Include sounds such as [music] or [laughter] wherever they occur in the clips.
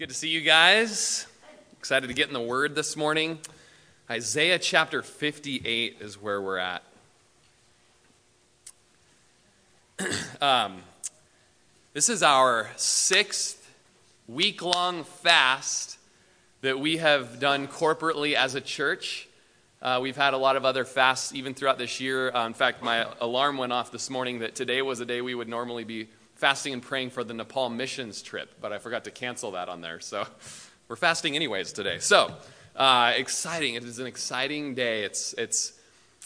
good to see you guys. Excited to get in the Word this morning. Isaiah chapter 58 is where we're at. [clears throat] um, this is our sixth week long fast that we have done corporately as a church. Uh, we've had a lot of other fasts even throughout this year. Uh, in fact, my alarm went off this morning that today was a day we would normally be fasting and praying for the Nepal missions trip, but I forgot to cancel that on there. So [laughs] we're fasting anyways today. So uh, exciting! It is an exciting day. It's it's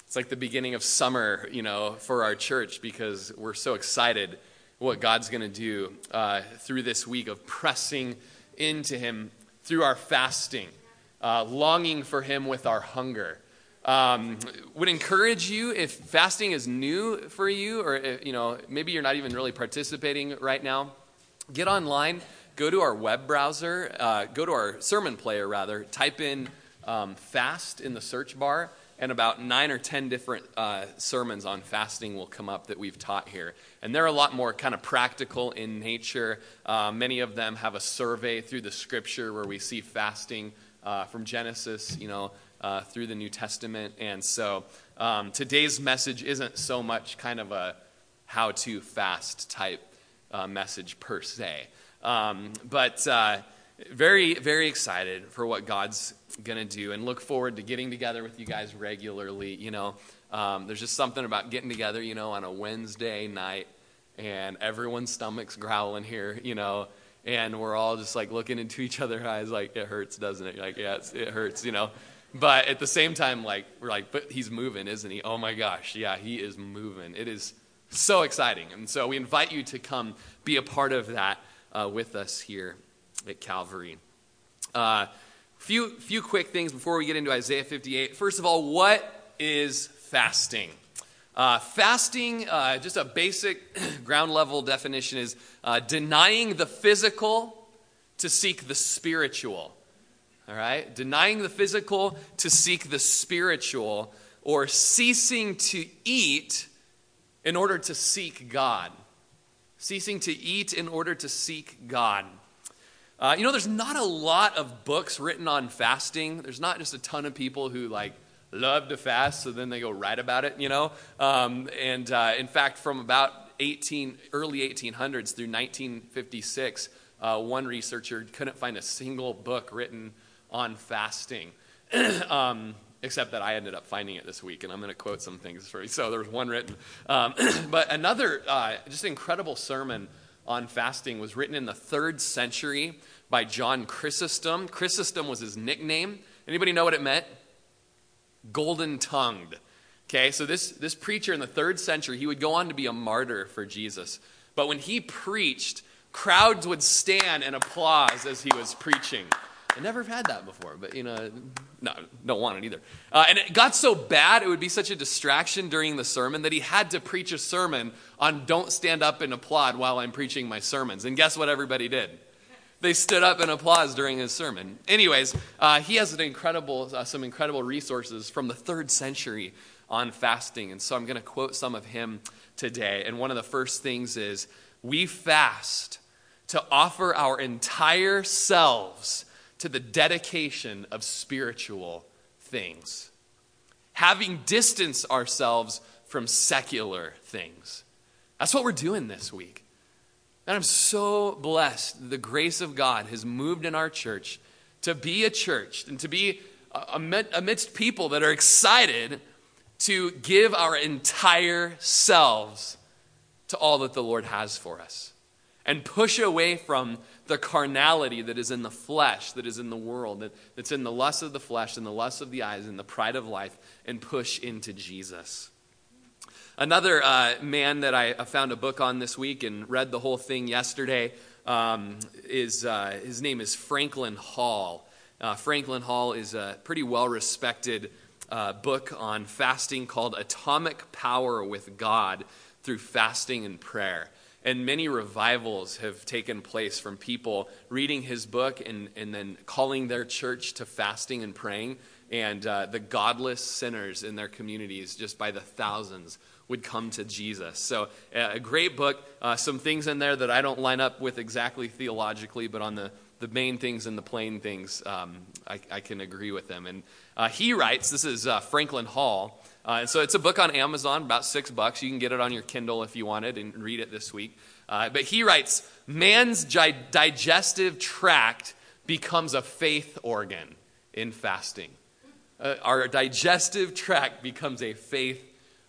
it's like the beginning of summer, you know, for our church because we're so excited what God's going to do uh, through this week of pressing into Him through our fasting, uh, longing for Him with our hunger. Um, would encourage you if fasting is new for you, or if, you know maybe you're not even really participating right now. Get online, go to our web browser, uh, go to our sermon player rather. Type in um, "fast" in the search bar, and about nine or ten different uh, sermons on fasting will come up that we've taught here. And they're a lot more kind of practical in nature. Uh, many of them have a survey through the Scripture where we see fasting uh, from Genesis, you know uh, through the New Testament. And so um, today's message isn't so much kind of a how to fast type uh, message per se. Um, but uh, very, very excited for what God's going to do and look forward to getting together with you guys regularly. You know, um, there's just something about getting together, you know, on a Wednesday night and everyone's stomach's growling here, you know, and we're all just like looking into each other's eyes like, it hurts, doesn't it? Like, yeah, it hurts, you know. But at the same time, like, we're like, but he's moving, isn't he? Oh my gosh, yeah, he is moving. It is so exciting. And so we invite you to come be a part of that uh, with us here at Calvary. Uh, few, few quick things before we get into Isaiah 58. First of all, what is fasting? Uh, fasting, uh, just a basic [clears throat] ground level definition, is uh, denying the physical to seek the spiritual. All right? Denying the physical to seek the spiritual, or ceasing to eat in order to seek God. Ceasing to eat in order to seek God. Uh, you know, there's not a lot of books written on fasting. There's not just a ton of people who like love to fast, so then they go write about it. You know, um, and uh, in fact, from about 18 early 1800s through 1956, uh, one researcher couldn't find a single book written on fasting. [clears throat] um, except that I ended up finding it this week, and I'm going to quote some things for you. So there was one written. Um, [clears throat] but another uh, just incredible sermon on fasting was written in the third century by John Chrysostom. Chrysostom was his nickname. Anybody know what it meant? Golden tongued. Okay, so this, this preacher in the third century, he would go on to be a martyr for Jesus. But when he preached, crowds would stand and applause as he was preaching. I never had that before, but you know, no, don't want it either. Uh, and it got so bad, it would be such a distraction during the sermon that he had to preach a sermon on don't stand up and applaud while I'm preaching my sermons. And guess what everybody did? They stood up and applauded during his sermon. Anyways, uh, he has an incredible, uh, some incredible resources from the third century on fasting. And so I'm going to quote some of him today. And one of the first things is we fast to offer our entire selves to the dedication of spiritual things, having distanced ourselves from secular things. That's what we're doing this week. And I'm so blessed the grace of God has moved in our church to be a church and to be amidst people that are excited to give our entire selves to all that the Lord has for us and push away from the carnality that is in the flesh, that is in the world, that, that's in the lust of the flesh and the lust of the eyes and the pride of life, and push into Jesus. Another uh, man that I found a book on this week and read the whole thing yesterday um, is uh, his name is Franklin Hall. Uh, Franklin Hall is a pretty well respected uh, book on fasting called Atomic Power with God through Fasting and Prayer. And many revivals have taken place from people reading his book and, and then calling their church to fasting and praying. And uh, the godless sinners in their communities, just by the thousands, would come to Jesus. So, uh, a great book. Uh, some things in there that I don't line up with exactly theologically, but on the the main things and the plain things, um, I, I, can agree with them. And uh, he writes, this is uh, Franklin Hall. Uh, and so it's a book on Amazon, about six bucks. You can get it on your Kindle if you wanted and read it this week. Uh, but he writes, man's gi- digestive tract becomes a faith organ in fasting. Uh, our digestive tract becomes a faith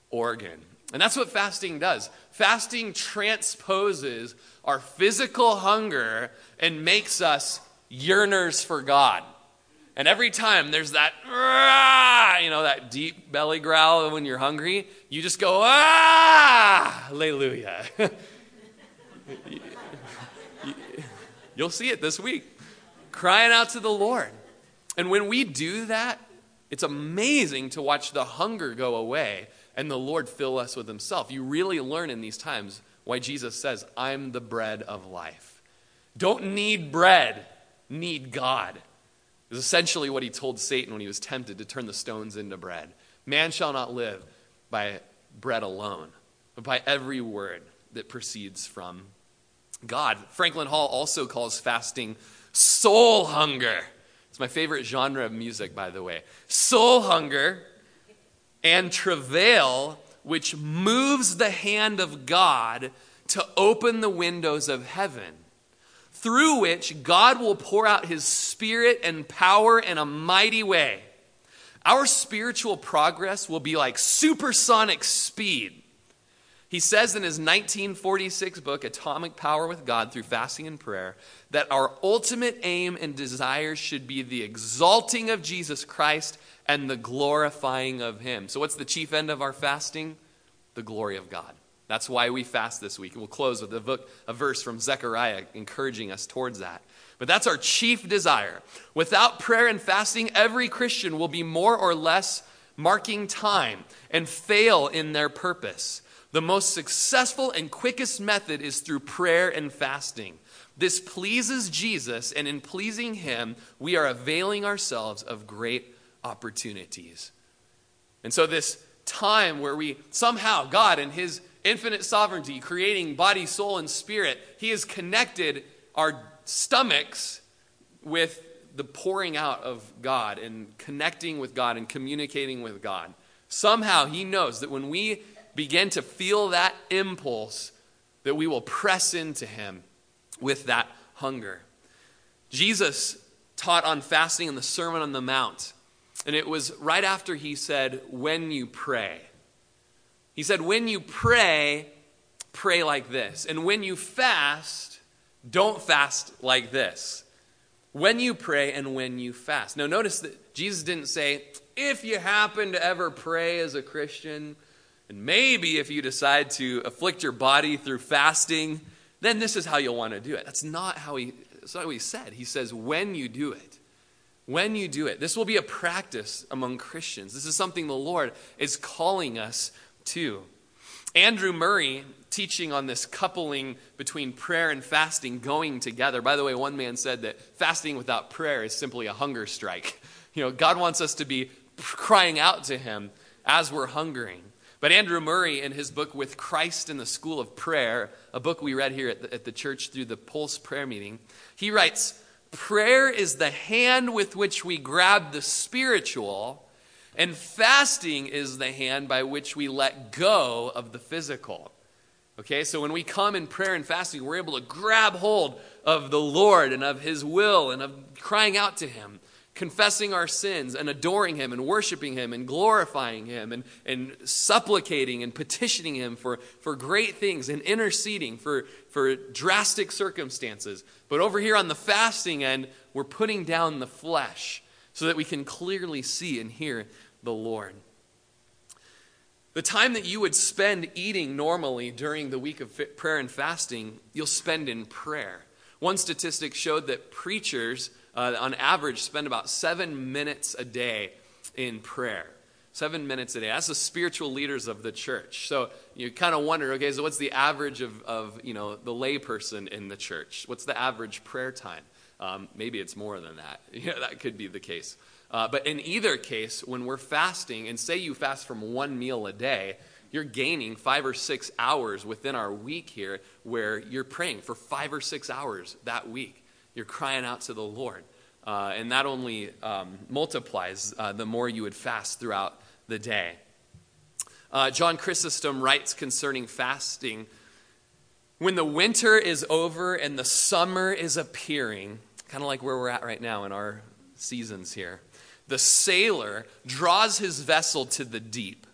organ. And that's what fasting does. Fasting transposes our physical hunger and makes us yearners for God. And every time there's that, you know, that deep belly growl when you're hungry, you just go, ah, hallelujah. [laughs] You'll see it this week. Crying out to the Lord. And when we do that, it's amazing to watch the hunger go away and the Lord fill us with Himself. You really learn in these times why Jesus says, I'm the bread of life. Don't need bread, need God. Is essentially what he told Satan when he was tempted to turn the stones into bread. Man shall not live by bread alone, but by every word that proceeds from God. Franklin Hall also calls fasting soul hunger. It's my favorite genre of music, by the way. Soul hunger and travail, which moves the hand of God to open the windows of heaven, through which God will pour out his spirit and power in a mighty way. Our spiritual progress will be like supersonic speed he says in his 1946 book, Atomic Power with God Through Fasting and Prayer, that our ultimate aim and desire should be the exalting of Jesus Christ and the glorifying of Him. So, what's the chief end of our fasting? The glory of God. That's why we fast this week. We'll close with a, book, a verse from Zechariah encouraging us towards that. But that's our chief desire. Without prayer and fasting, every Christian will be more or less marking time and fail in their purpose. The most successful and quickest method is through prayer and fasting. This pleases Jesus, and in pleasing Him, we are availing ourselves of great opportunities. And so, this time where we somehow, God, in His infinite sovereignty, creating body, soul, and spirit, He has connected our stomachs with the pouring out of God and connecting with God and communicating with God. Somehow, He knows that when we begin to feel that impulse, that we will press into Him with that hunger. Jesus taught on fasting in the Sermon on the Mount, and it was right after he said, When you pray. He said, When you pray, pray like this. And when you fast, don't fast like this. When you pray and when you fast. Now, notice that Jesus didn't say, if you happen to ever pray as a Christian, and maybe if you decide to afflict your body through fasting, then this is how you'll want to do it. That's not how he, that's not what he said. He says, when you do it, when you do it, this will be a practice among Christians. This is something the Lord is calling us to. Andrew Murray, teaching on this coupling between prayer and fasting going together. By the way, one man said that fasting without prayer is simply a hunger strike. [laughs] You know, God wants us to be crying out to Him as we're hungering. But Andrew Murray, in his book With Christ in the School of Prayer, a book we read here at the, at the church through the Pulse prayer meeting, he writes Prayer is the hand with which we grab the spiritual, and fasting is the hand by which we let go of the physical. Okay, so when we come in prayer and fasting, we're able to grab hold of the Lord and of His will and of crying out to Him confessing our sins and adoring Him and worshiping Him and glorifying Him and, and supplicating and petitioning Him for, for great things and interceding for, for drastic circumstances. But over here on the fasting end, we're putting down the flesh so that we can clearly see and hear the Lord. The time that you would spend eating normally during the week of prayer and fasting, you'll spend in prayer. One statistic showed that preachers uh, on average, spend about seven minutes a day in prayer. Seven minutes a day. That's the spiritual leaders of the church. So you kind of wonder, okay, so what's the average of, of you know, the layperson in the church? What's the average prayer time? Um, maybe it's more than that. [laughs] Yeah, that could be the case. Uh, but in either case, when we're fasting, and say you fast from one meal a day, you're gaining five or six hours within our week here where you're praying for five or six hours that week You're crying out to the Lord. Uh, and that only um, multiplies uh, the more you would fast throughout the day. Uh, John Chrysostom writes concerning fasting when the winter is over and the summer is appearing, kind of like where we're at right now in our seasons here, the sailor draws his vessel to the deep,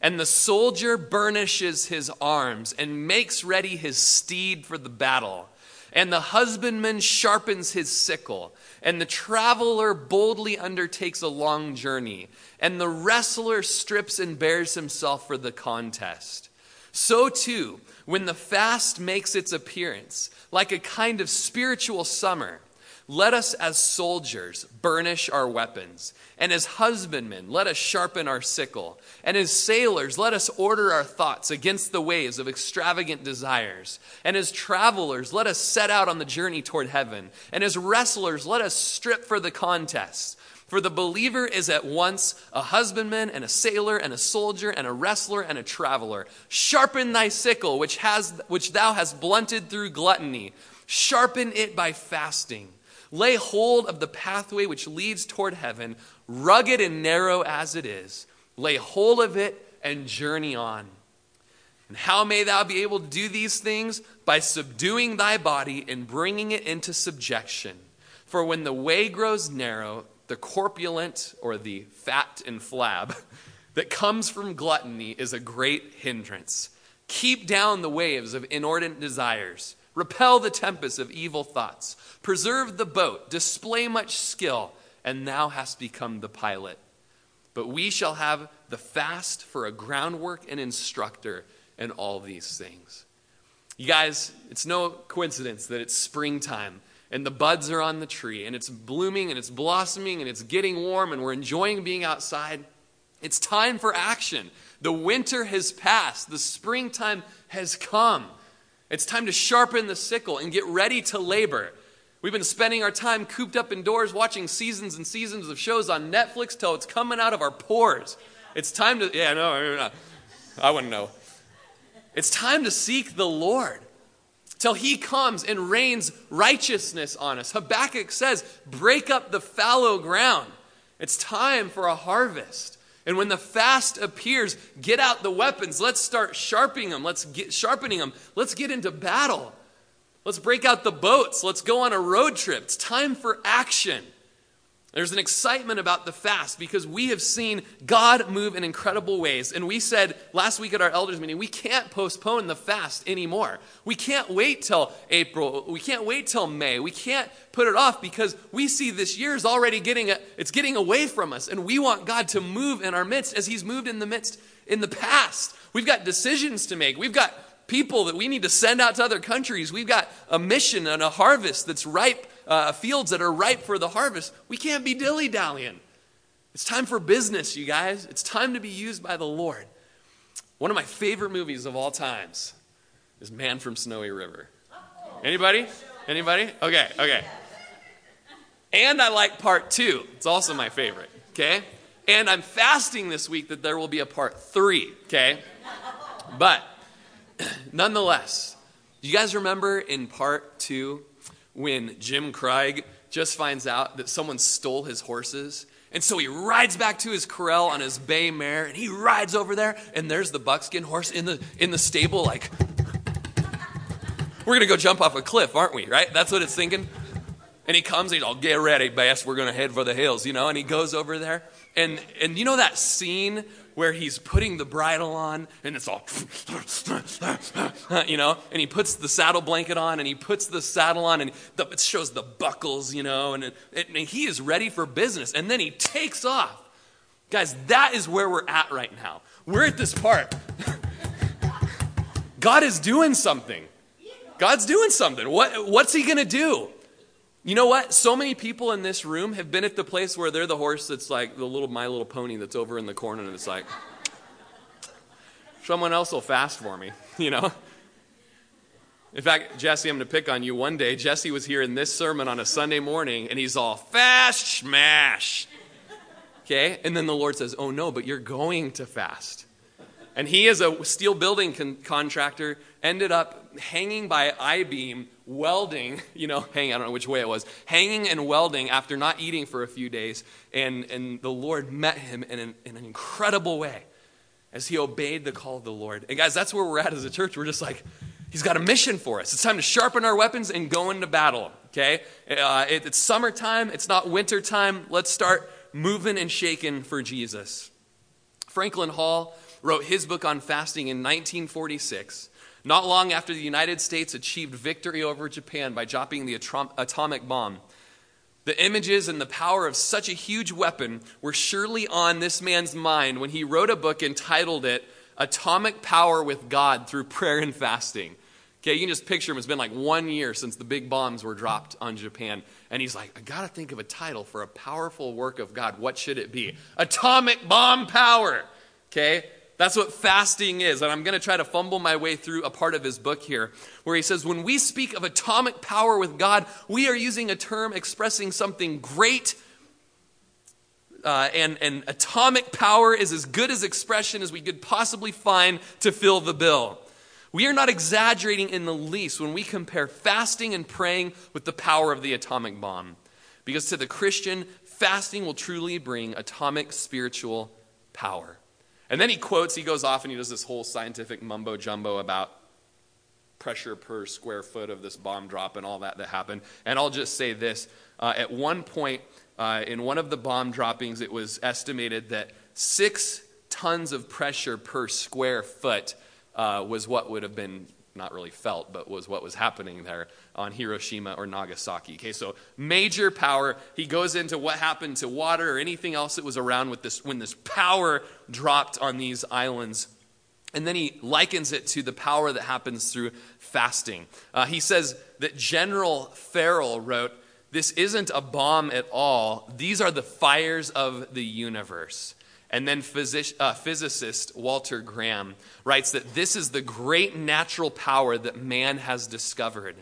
and the soldier burnishes his arms and makes ready his steed for the battle. And the husbandman sharpens his sickle, and the traveler boldly undertakes a long journey, and the wrestler strips and bears himself for the contest. So too, when the fast makes its appearance, like a kind of spiritual summer, let us as soldiers burnish our weapons, and as husbandmen, let us sharpen our sickle, and as sailors, let us order our thoughts against the waves of extravagant desires, and as travelers, let us set out on the journey toward heaven, and as wrestlers, let us strip for the contest. For the believer is at once a husbandman and a sailor and a soldier and a wrestler and a traveler. Sharpen thy sickle, which, has, which thou hast blunted through gluttony. Sharpen it by fasting. Lay hold of the pathway which leads toward heaven, rugged and narrow as it is. Lay hold of it and journey on. And how may thou be able to do these things? By subduing thy body and bringing it into subjection. For when the way grows narrow, the corpulent or the fat and flab [laughs] that comes from gluttony is a great hindrance. Keep down the waves of inordinate desires. Repel the tempest of evil thoughts. Preserve the boat. Display much skill, and thou hast become the pilot. But we shall have the fast for a groundwork and instructor in all these things. You guys, it's no coincidence that it's springtime and the buds are on the tree and it's blooming and it's blossoming and it's getting warm and we're enjoying being outside. It's time for action. The winter has passed, the springtime has come. It's time to sharpen the sickle and get ready to labor. We've been spending our time cooped up indoors watching seasons and seasons of shows on Netflix till it's coming out of our pores. It's time to, yeah, no, I wouldn't know. It's time to seek the Lord till he comes and rains righteousness on us. Habakkuk says, break up the fallow ground. It's time for a harvest. And when the fast appears, get out the weapons. Let's start sharpening them. Let's get sharpening them. Let's get into battle. Let's break out the boats. Let's go on a road trip. It's time for action. There's an excitement about the fast because we have seen God move in incredible ways. And we said last week at our elders meeting, we can't postpone the fast anymore. We can't wait till April. We can't wait till May. We can't put it off because we see this year is already getting, it's getting away from us. And we want God to move in our midst as he's moved in the midst in the past. We've got decisions to make. We've got people that we need to send out to other countries. We've got a mission and a harvest that's ripe uh, fields that are ripe for the harvest. We can't be dilly dallying. It's time for business, you guys. It's time to be used by the Lord. One of my favorite movies of all times is Man from Snowy River. Anybody? Anybody? Okay, okay. And I like part two. It's also my favorite, okay? And I'm fasting this week that there will be a part three, okay? But [clears throat] nonetheless, do you guys remember in part two when Jim Craig just finds out that someone stole his horses. And so he rides back to his corral on his bay mare and he rides over there and there's the buckskin horse in the in the stable like we're going to go jump off a cliff, aren't we? Right? That's what it's thinking. And he comes, he's all, get ready, Bass, we're going to head for the hills, you know, and he goes over there. And, and you know that scene where he's putting the bridle on and it's all, you know, and he puts the saddle blanket on and he puts the saddle on and the, it shows the buckles, you know, and, it, and he is ready for business. And then he takes off. Guys, that is where we're at right now. We're at this part. [laughs] God is doing something. God's doing something. What, what's he going to do? You know what? So many people in this room have been at the place where they're the horse that's like the little My Little Pony that's over in the corner and it's like, someone else will fast for me, [laughs] you know? In fact, Jesse, I'm going to pick on you. One day, Jesse was here in this sermon on a Sunday morning and he's all fast smash. Okay? And then the Lord says, Oh no, but you're going to fast. And he, as a steel building con- contractor, ended up hanging by I beam, welding, [laughs] you know, hanging, I don't know which way it was, hanging and welding after not eating for a few days. And, and the Lord met him in an, in an incredible way as he obeyed the call of the Lord. And guys, that's where we're at as a church. We're just like, He's got a mission for us. It's time to sharpen our weapons and go into battle. Okay? Uh, it, it's summertime, it's not winter time. Let's start moving and shaking for Jesus. Franklin Hall wrote his book on fasting in 1946, not long after the United States achieved victory over Japan by dropping the atomic bomb. The images and the power of such a huge weapon were surely on this man's mind when he wrote a book entitled it Atomic Power with God Through Prayer and Fasting. Okay, you can just picture him. It's been like one year since the big bombs were dropped on Japan. And he's like, I got to think of a title for a powerful work of God. What should it be? Atomic bomb power. Okay? That's what fasting is. And I'm going to try to fumble my way through a part of his book here where he says, When we speak of atomic power with God, we are using a term expressing something great. Uh, and, and atomic power is as good as expression as we could possibly find to fill the bill. We are not exaggerating in the least when we compare fasting and praying with the power of the atomic bomb. Because to the Christian, fasting will truly bring atomic spiritual power. And then he quotes, he goes off and he does this whole scientific mumbo jumbo about pressure per square foot of this bomb drop and all that that happened. And I'll just say this uh, at one point, uh, in one of the bomb droppings, it was estimated that six tons of pressure per square foot uh, was what would have been not really felt, but was what was happening there on Hiroshima or Nagasaki. Okay, so major power. He goes into what happened to water or anything else that was around with this when this power dropped on these islands. And then he likens it to the power that happens through fasting. Uh, he says that General Farrell wrote, This isn't a bomb at all. These are the fires of the universe. And then uh, physicist Walter Graham writes that this is the great natural power that man has discovered.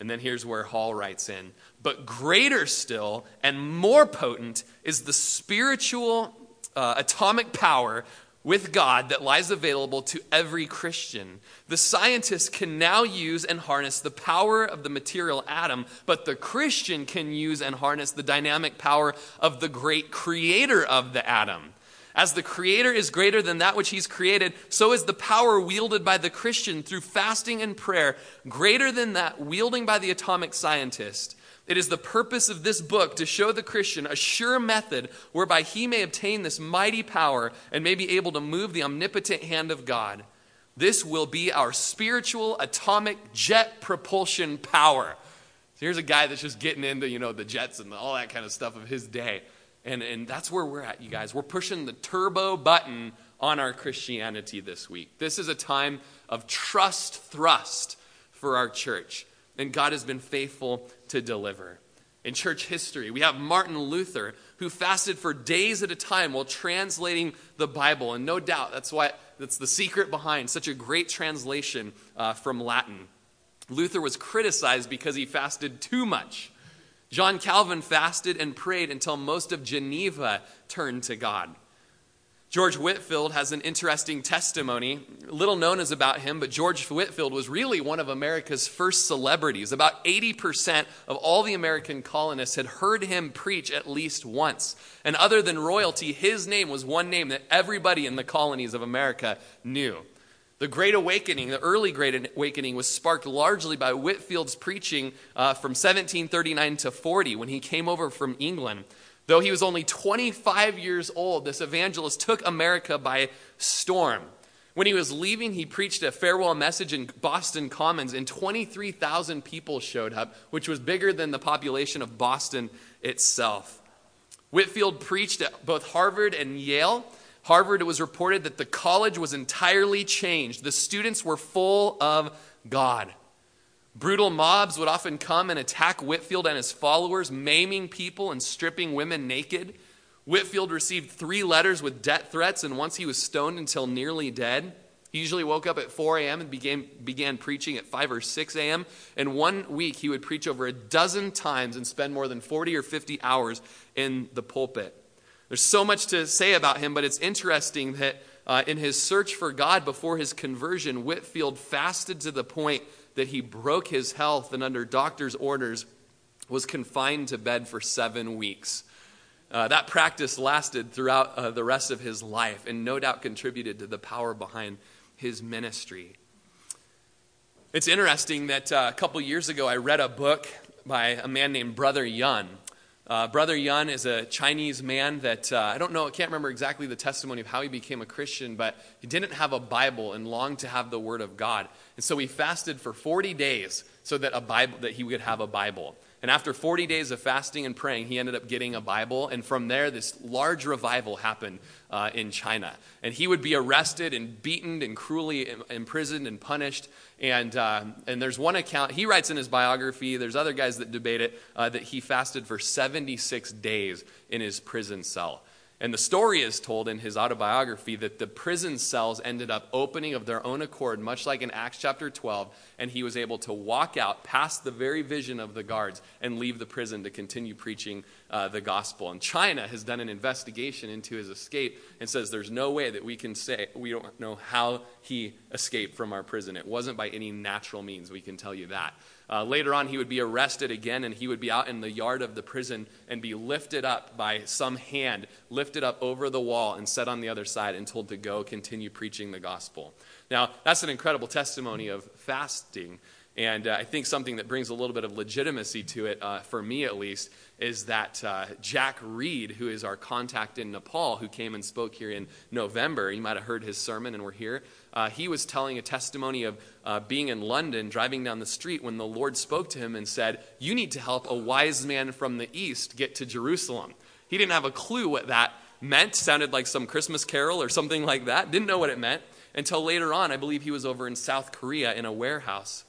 And then here's where Hall writes in But greater still and more potent is the spiritual uh, atomic power with God that lies available to every Christian. The scientists can now use and harness the power of the material atom, but the Christian can use and harness the dynamic power of the great creator of the atom. As the Creator is greater than that which He's created, so is the power wielded by the Christian through fasting and prayer greater than that wielding by the atomic scientist. It is the purpose of this book to show the Christian a sure method whereby he may obtain this mighty power and may be able to move the omnipotent hand of God. This will be our spiritual atomic jet propulsion power. So here's a guy that's just getting into, you know, the jets and all that kind of stuff of his day. And, and that's where we're at, you guys. We're pushing the turbo button on our Christianity this week. This is a time of trust thrust for our church. And God has been faithful to deliver. In church history, we have Martin Luther, who fasted for days at a time while translating the Bible. And no doubt that's why that's the secret behind such a great translation uh, from Latin. Luther was criticized because he fasted too much. John Calvin fasted and prayed until most of Geneva turned to God. George Whitefield has an interesting testimony. Little known is about him, but George Whitefield was really one of America's first celebrities. About 80% of all the American colonists had heard him preach at least once. And other than royalty, his name was one name that everybody in the colonies of America knew. The Great Awakening, the early Great Awakening, was sparked largely by Whitefield's preaching uh, from 1739 to 40 when he came over from England. Though he was only 25 years old, this evangelist took America by storm. When he was leaving, he preached a farewell message in Boston Commons, and 23,000 people showed up, which was bigger than the population of Boston itself. Whitefield preached at both Harvard and Yale Harvard, it was reported that the college was entirely changed. The students were full of God. Brutal mobs would often come and attack Whitefield and his followers, maiming people and stripping women naked. Whitefield received three letters with death threats, and once he was stoned until nearly dead. He usually woke up at 4 a.m. and began, began preaching at 5 or 6 a.m. And one week he would preach over a dozen times and spend more than 40 or 50 hours in the pulpit. There's so much to say about him, but it's interesting that uh, in his search for God before his conversion, Whitefield fasted to the point that he broke his health and, under doctor's orders, was confined to bed for seven weeks. Uh, that practice lasted throughout uh, the rest of his life and no doubt contributed to the power behind his ministry. It's interesting that uh, a couple years ago I read a book by a man named Brother Yun. Uh, Brother Yun is a Chinese man that uh, I don't know, I can't remember exactly the testimony of how he became a Christian, but he didn't have a Bible and longed to have the Word of God. And so he fasted for 40 days so that, a Bible, that he would have a Bible. And after 40 days of fasting and praying, he ended up getting a Bible. And from there, this large revival happened uh, in China. And he would be arrested and beaten and cruelly imprisoned and punished. And, uh, and there's one account, he writes in his biography, there's other guys that debate it, uh, that he fasted for 76 days in his prison cell. And the story is told in his autobiography that the prison cells ended up opening of their own accord, much like in Acts chapter 12, and he was able to walk out past the very vision of the guards and leave the prison to continue preaching uh, the gospel. And China has done an investigation into his escape and says there's no way that we can say, we don't know how he escaped from our prison. It wasn't by any natural means, we can tell you that. Uh, later on, he would be arrested again and he would be out in the yard of the prison and be lifted up by some hand, lifted up over the wall and set on the other side and told to go continue preaching the gospel. Now, that's an incredible testimony of fasting. And uh, I think something that brings a little bit of legitimacy to it, uh, for me at least, is that uh, Jack Reed, who is our contact in Nepal, who came and spoke here in November, you might have heard his sermon and we're here. Uh, he was telling a testimony of uh, being in London, driving down the street, when the Lord spoke to him and said, You need to help a wise man from the east get to Jerusalem. He didn't have a clue what that meant. Sounded like some Christmas carol or something like that. Didn't know what it meant until later on. I believe he was over in South Korea in a warehouse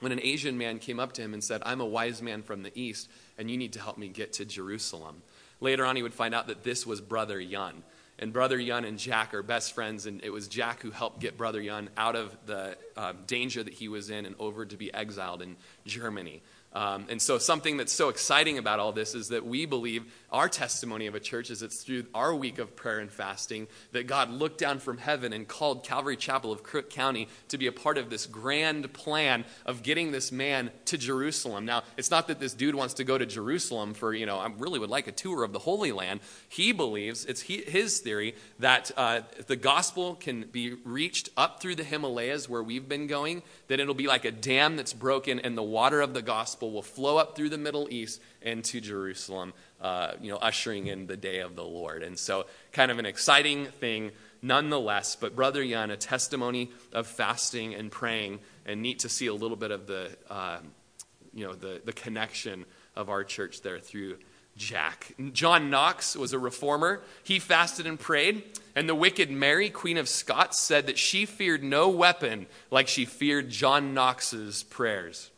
when an Asian man came up to him and said, I'm a wise man from the east and you need to help me get to Jerusalem. Later on, he would find out that this was Brother Yun. And Brother Yun and Jack are best friends, and it was Jack who helped get Brother Yun out of the uh, danger that he was in and over to be exiled in Germany. Um, and so, something that's so exciting about all this is that we believe our testimony of a church is it's through our week of prayer and fasting that God looked down from heaven and called Calvary Chapel of Crook County to be a part of this grand plan of getting this man to Jerusalem. Now, it's not that this dude wants to go to Jerusalem for, you know, I really would like a tour of the Holy Land. He believes, it's he, his theory, that uh, the gospel can be reached up through the Himalayas where we've been going, that it'll be like a dam that's broken and the water of the gospel will flow up through the Middle East into Jerusalem, uh, you know, ushering in the day of the Lord. And so, kind of an exciting thing nonetheless. But Brother Yun, a testimony of fasting and praying, and neat to see a little bit of the, uh, you know, the, the connection of our church there through Jack. John Knox was a reformer. He fasted and prayed, and the wicked Mary, Queen of Scots, said that she feared no weapon like she feared John Knox's prayers.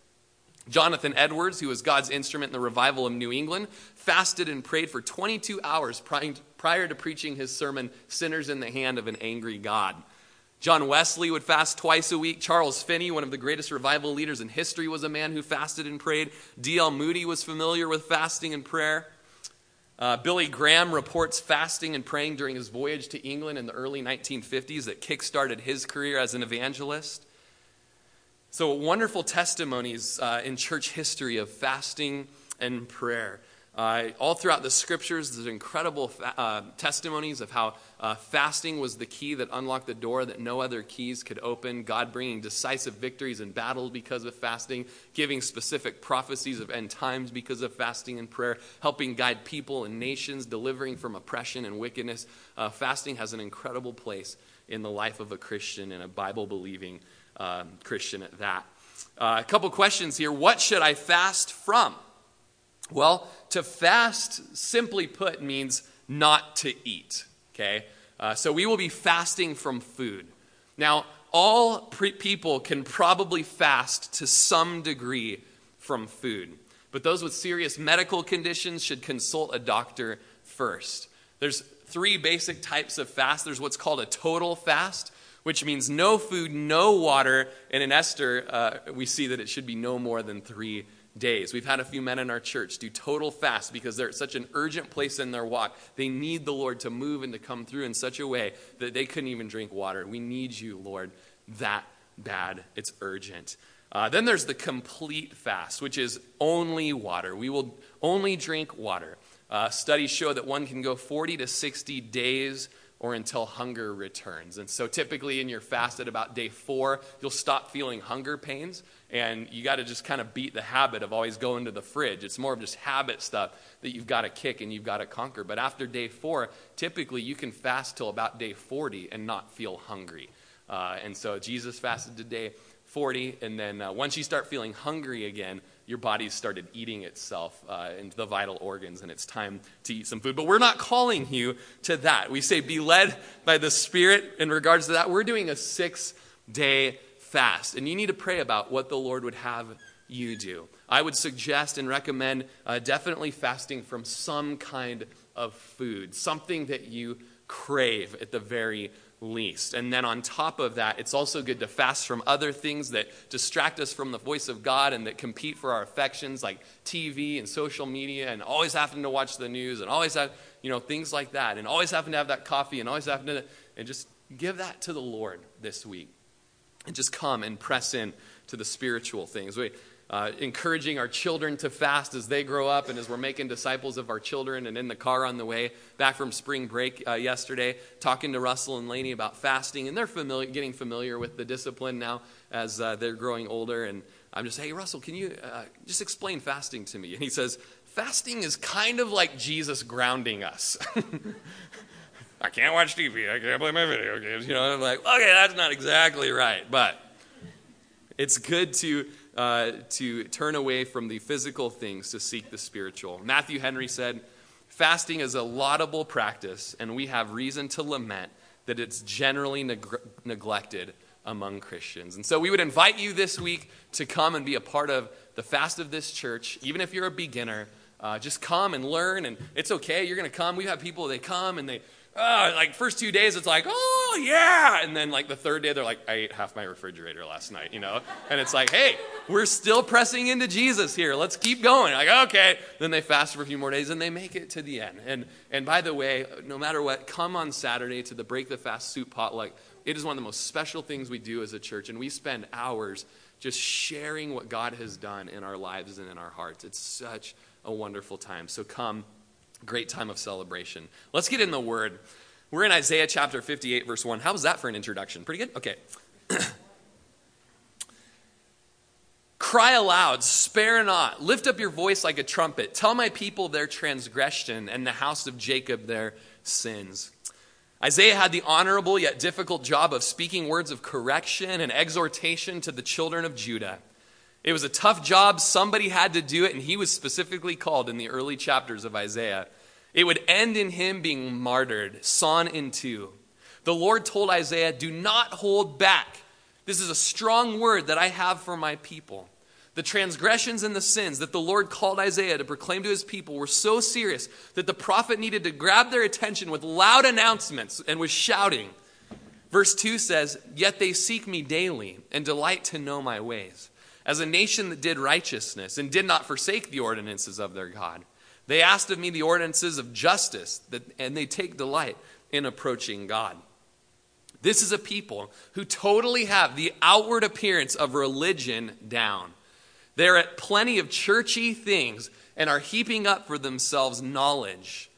Jonathan Edwards, who was God's instrument in the revival of New England, fasted and prayed for 22 hours prior to preaching his sermon, Sinners in the Hand of an Angry God. John Wesley would fast twice a week. Charles Finney, one of the greatest revival leaders in history, was a man who fasted and prayed. D.L. Moody was familiar with fasting and prayer. Uh, Billy Graham reports fasting and praying during his voyage to England in the early 1950s that kickstarted his career as an evangelist. So, wonderful testimonies uh, in church history of fasting and prayer. Uh, all throughout the scriptures, there's incredible fa- uh, testimonies of how uh, fasting was the key that unlocked the door that no other keys could open. God bringing decisive victories in battle because of fasting, giving specific prophecies of end times because of fasting and prayer, helping guide people and nations, delivering from oppression and wickedness. Uh, fasting has an incredible place in the life of a Christian and a Bible believing um, Christian at that. Uh, a couple questions here. What should I fast from? Well, to fast, simply put, means not to eat. Okay? Uh, so we will be fasting from food. Now, all pre- people can probably fast to some degree from food, but those with serious medical conditions should consult a doctor first. There's three basic types of fast. There's what's called a total fast, which means no food, no water. And in Esther, uh, we see that it should be no more than three days. We've had a few men in our church do total fast because they're at such an urgent place in their walk. They need the Lord to move and to come through in such a way that they couldn't even drink water. We need you, Lord, that bad. It's urgent. Uh, then there's the complete fast, which is only water. We will only drink water. Uh, studies show that one can go 40 to 60 days or until hunger returns. And so typically in your fast at about day four, you'll stop feeling hunger pains and you got to just kind of beat the habit of always going to the fridge. It's more of just habit stuff that you've got to kick and you've got to conquer. But after day four, typically you can fast till about day 40 and not feel hungry. Uh, and so Jesus fasted to day 40, and then uh, once you start feeling hungry again, your body's started eating itself uh, into the vital organs, and it's time to eat some food. But we're not calling you to that. We say be led by the Spirit in regards to that. We're doing a six day fast, and you need to pray about what the Lord would have you do. I would suggest and recommend uh, definitely fasting from some kind of food, something that you crave at the very least. And then on top of that, it's also good to fast from other things that distract us from the voice of God and that compete for our affections, like TV and social media, and always having to watch the news, and always have, you know, things like that, and always having to have that coffee, and always having to, and just give that to the Lord this week. And just come and press in to the spiritual things. We, uh, encouraging our children to fast as they grow up and as we're making disciples of our children and in the car on the way back from spring break uh, yesterday talking to russell and laney about fasting. And they're familiar, getting familiar with the discipline now as uh, they're growing older. And i'm just hey russell can you uh, just explain fasting to me? And he says fasting is kind of like jesus grounding us. [laughs] I can't watch tv i can't play my video games you know? I'm like okay that's not exactly right but it's good to uh, to turn away from the physical things to seek the spiritual. Matthew Henry said, Fasting is a laudable practice, and we have reason to lament that it's generally neg- neglected among Christians. And so we would invite you this week to come and be a part of the fast of this church, even if you're a beginner. Uh, just come and learn, and it's okay. You're going to come. We've people, they come and they oh, like first two days it's like, oh yeah, and then like the third day they're like, I ate half my refrigerator last night, you know, and it's like, hey, we're still pressing into Jesus here. Let's keep going. Like okay, then they fast for a few more days and they make it to the end. And and by the way, no matter what, come on Saturday to the Break the Fast Soup Potluck. It is one of the most special things we do as a church, and we spend hours just sharing what God has done in our lives and in our hearts. It's such a wonderful time. So come Great time of celebration. Let's get in the word. We're in Isaiah chapter 58, verse 1. How was that for an introduction? Pretty good? Okay. [clears throat] Cry aloud, spare not, lift up your voice like a trumpet. Tell my people their transgression and the house of Jacob their sins. Isaiah had the honorable yet difficult job of speaking words of correction and exhortation to the children of Judah. It was a tough job. Somebody had to do it, and he was specifically called in the early chapters of Isaiah. It would end in him being martyred, sawn in two. The Lord told Isaiah, Do not hold back. This is a strong word that I have for my people. The transgressions and the sins that the Lord called Isaiah to proclaim to his people were so serious that the prophet needed to grab their attention with loud announcements and was shouting. Verse 2 says, Yet they seek me daily and delight to know my ways as a nation that did righteousness and did not forsake the ordinances of their God. They asked of me the ordinances of justice, that, and they take delight in approaching God. This is a people who totally have the outward appearance of religion down. They're at plenty of churchy things and are heaping up for themselves knowledge.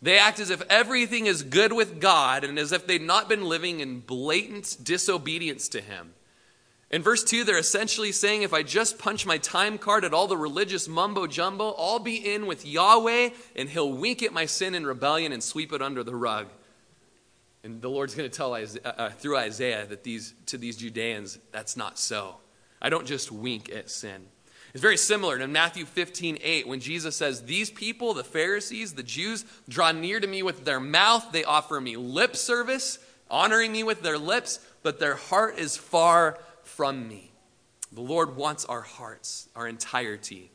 They act as if everything is good with God and as if they'd not been living in blatant disobedience to Him. In verse 2, they're essentially saying if I just punch my time card at all the religious mumbo jumbo, I'll be in with Yahweh and he'll wink at my sin and rebellion and sweep it under the rug. And the Lord's going to tell Isaiah, uh, uh, through Isaiah that these, to these Judeans, that's not so. I don't just wink at sin. It's very similar to Matthew 15, 8, when Jesus says, These people, the Pharisees, the Jews, draw near to me with their mouth. They offer me lip service, honoring me with their lips, but their heart is far from me. The Lord wants our hearts, our entirety.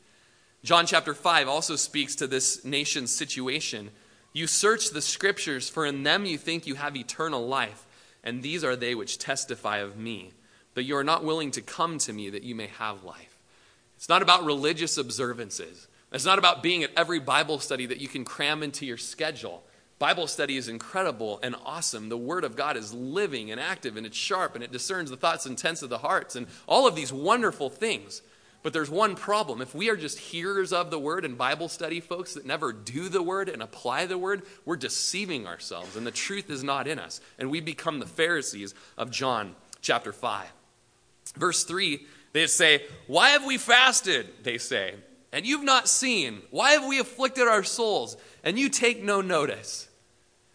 John chapter 5 also speaks to this nation's situation. You search the scriptures, for in them you think you have eternal life, and these are they which testify of me. But you are not willing to come to me that you may have life. It's not about religious observances. It's not about being at every Bible study that you can cram into your schedule. Bible study is incredible and awesome. The Word of God is living and active and it's sharp and it discerns the thoughts and intents of the hearts and all of these wonderful things. But there's one problem. If we are just hearers of the Word and Bible study folks that never do the Word and apply the Word, we're deceiving ourselves and the truth is not in us. And we become the Pharisees of John chapter 5. Verse 3, they say, Why have we fasted? They say and you've not seen? Why have we afflicted our souls? And you take no notice.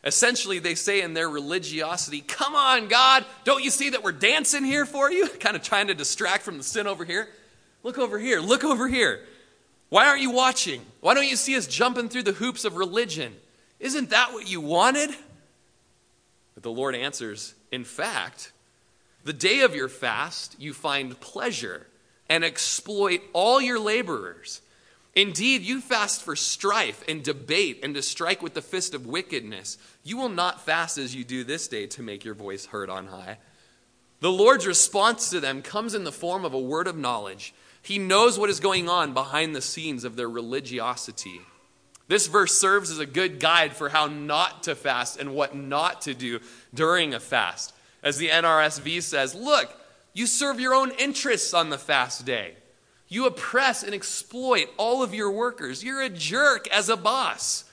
Essentially, they say in their religiosity, Come on, God, don't you see that we're dancing here for you? [laughs] Kind of trying to distract from the sin over here. Look over here, look over here. Why aren't you watching? Why don't you see us jumping through the hoops of religion? Isn't that what you wanted? But the Lord answers, In fact, the day of your fast you find pleasure and exploit all your laborers. Indeed, you fast for strife and debate and to strike with the fist of wickedness. You will not fast as you do this day to make your voice heard on high. The Lord's response to them comes in the form of a word of knowledge. He knows what is going on behind the scenes of their religiosity. This verse serves as a good guide for how not to fast and what not to do during a fast. As the NRSV says, look, you serve your own interests on the fast day. You oppress and exploit all of your workers. You're a jerk as a boss.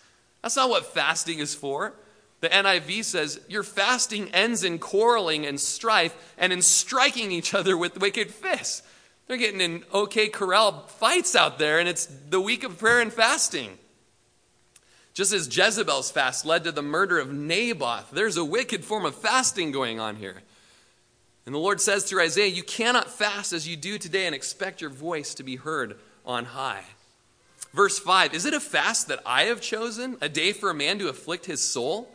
That's not what fasting is for. The NIV says your fasting ends in quarreling and strife and in striking each other with wicked fists. They're getting in OK Corral fights out there, and it's the week of prayer and fasting. Just as Jezebel's fast led to the murder of Naboth, there's a wicked form of fasting going on here. And the Lord says through Isaiah, You cannot fast as you do today and expect your voice to be heard on high. Verse 5 Is it a fast that I have chosen, a day for a man to afflict his soul?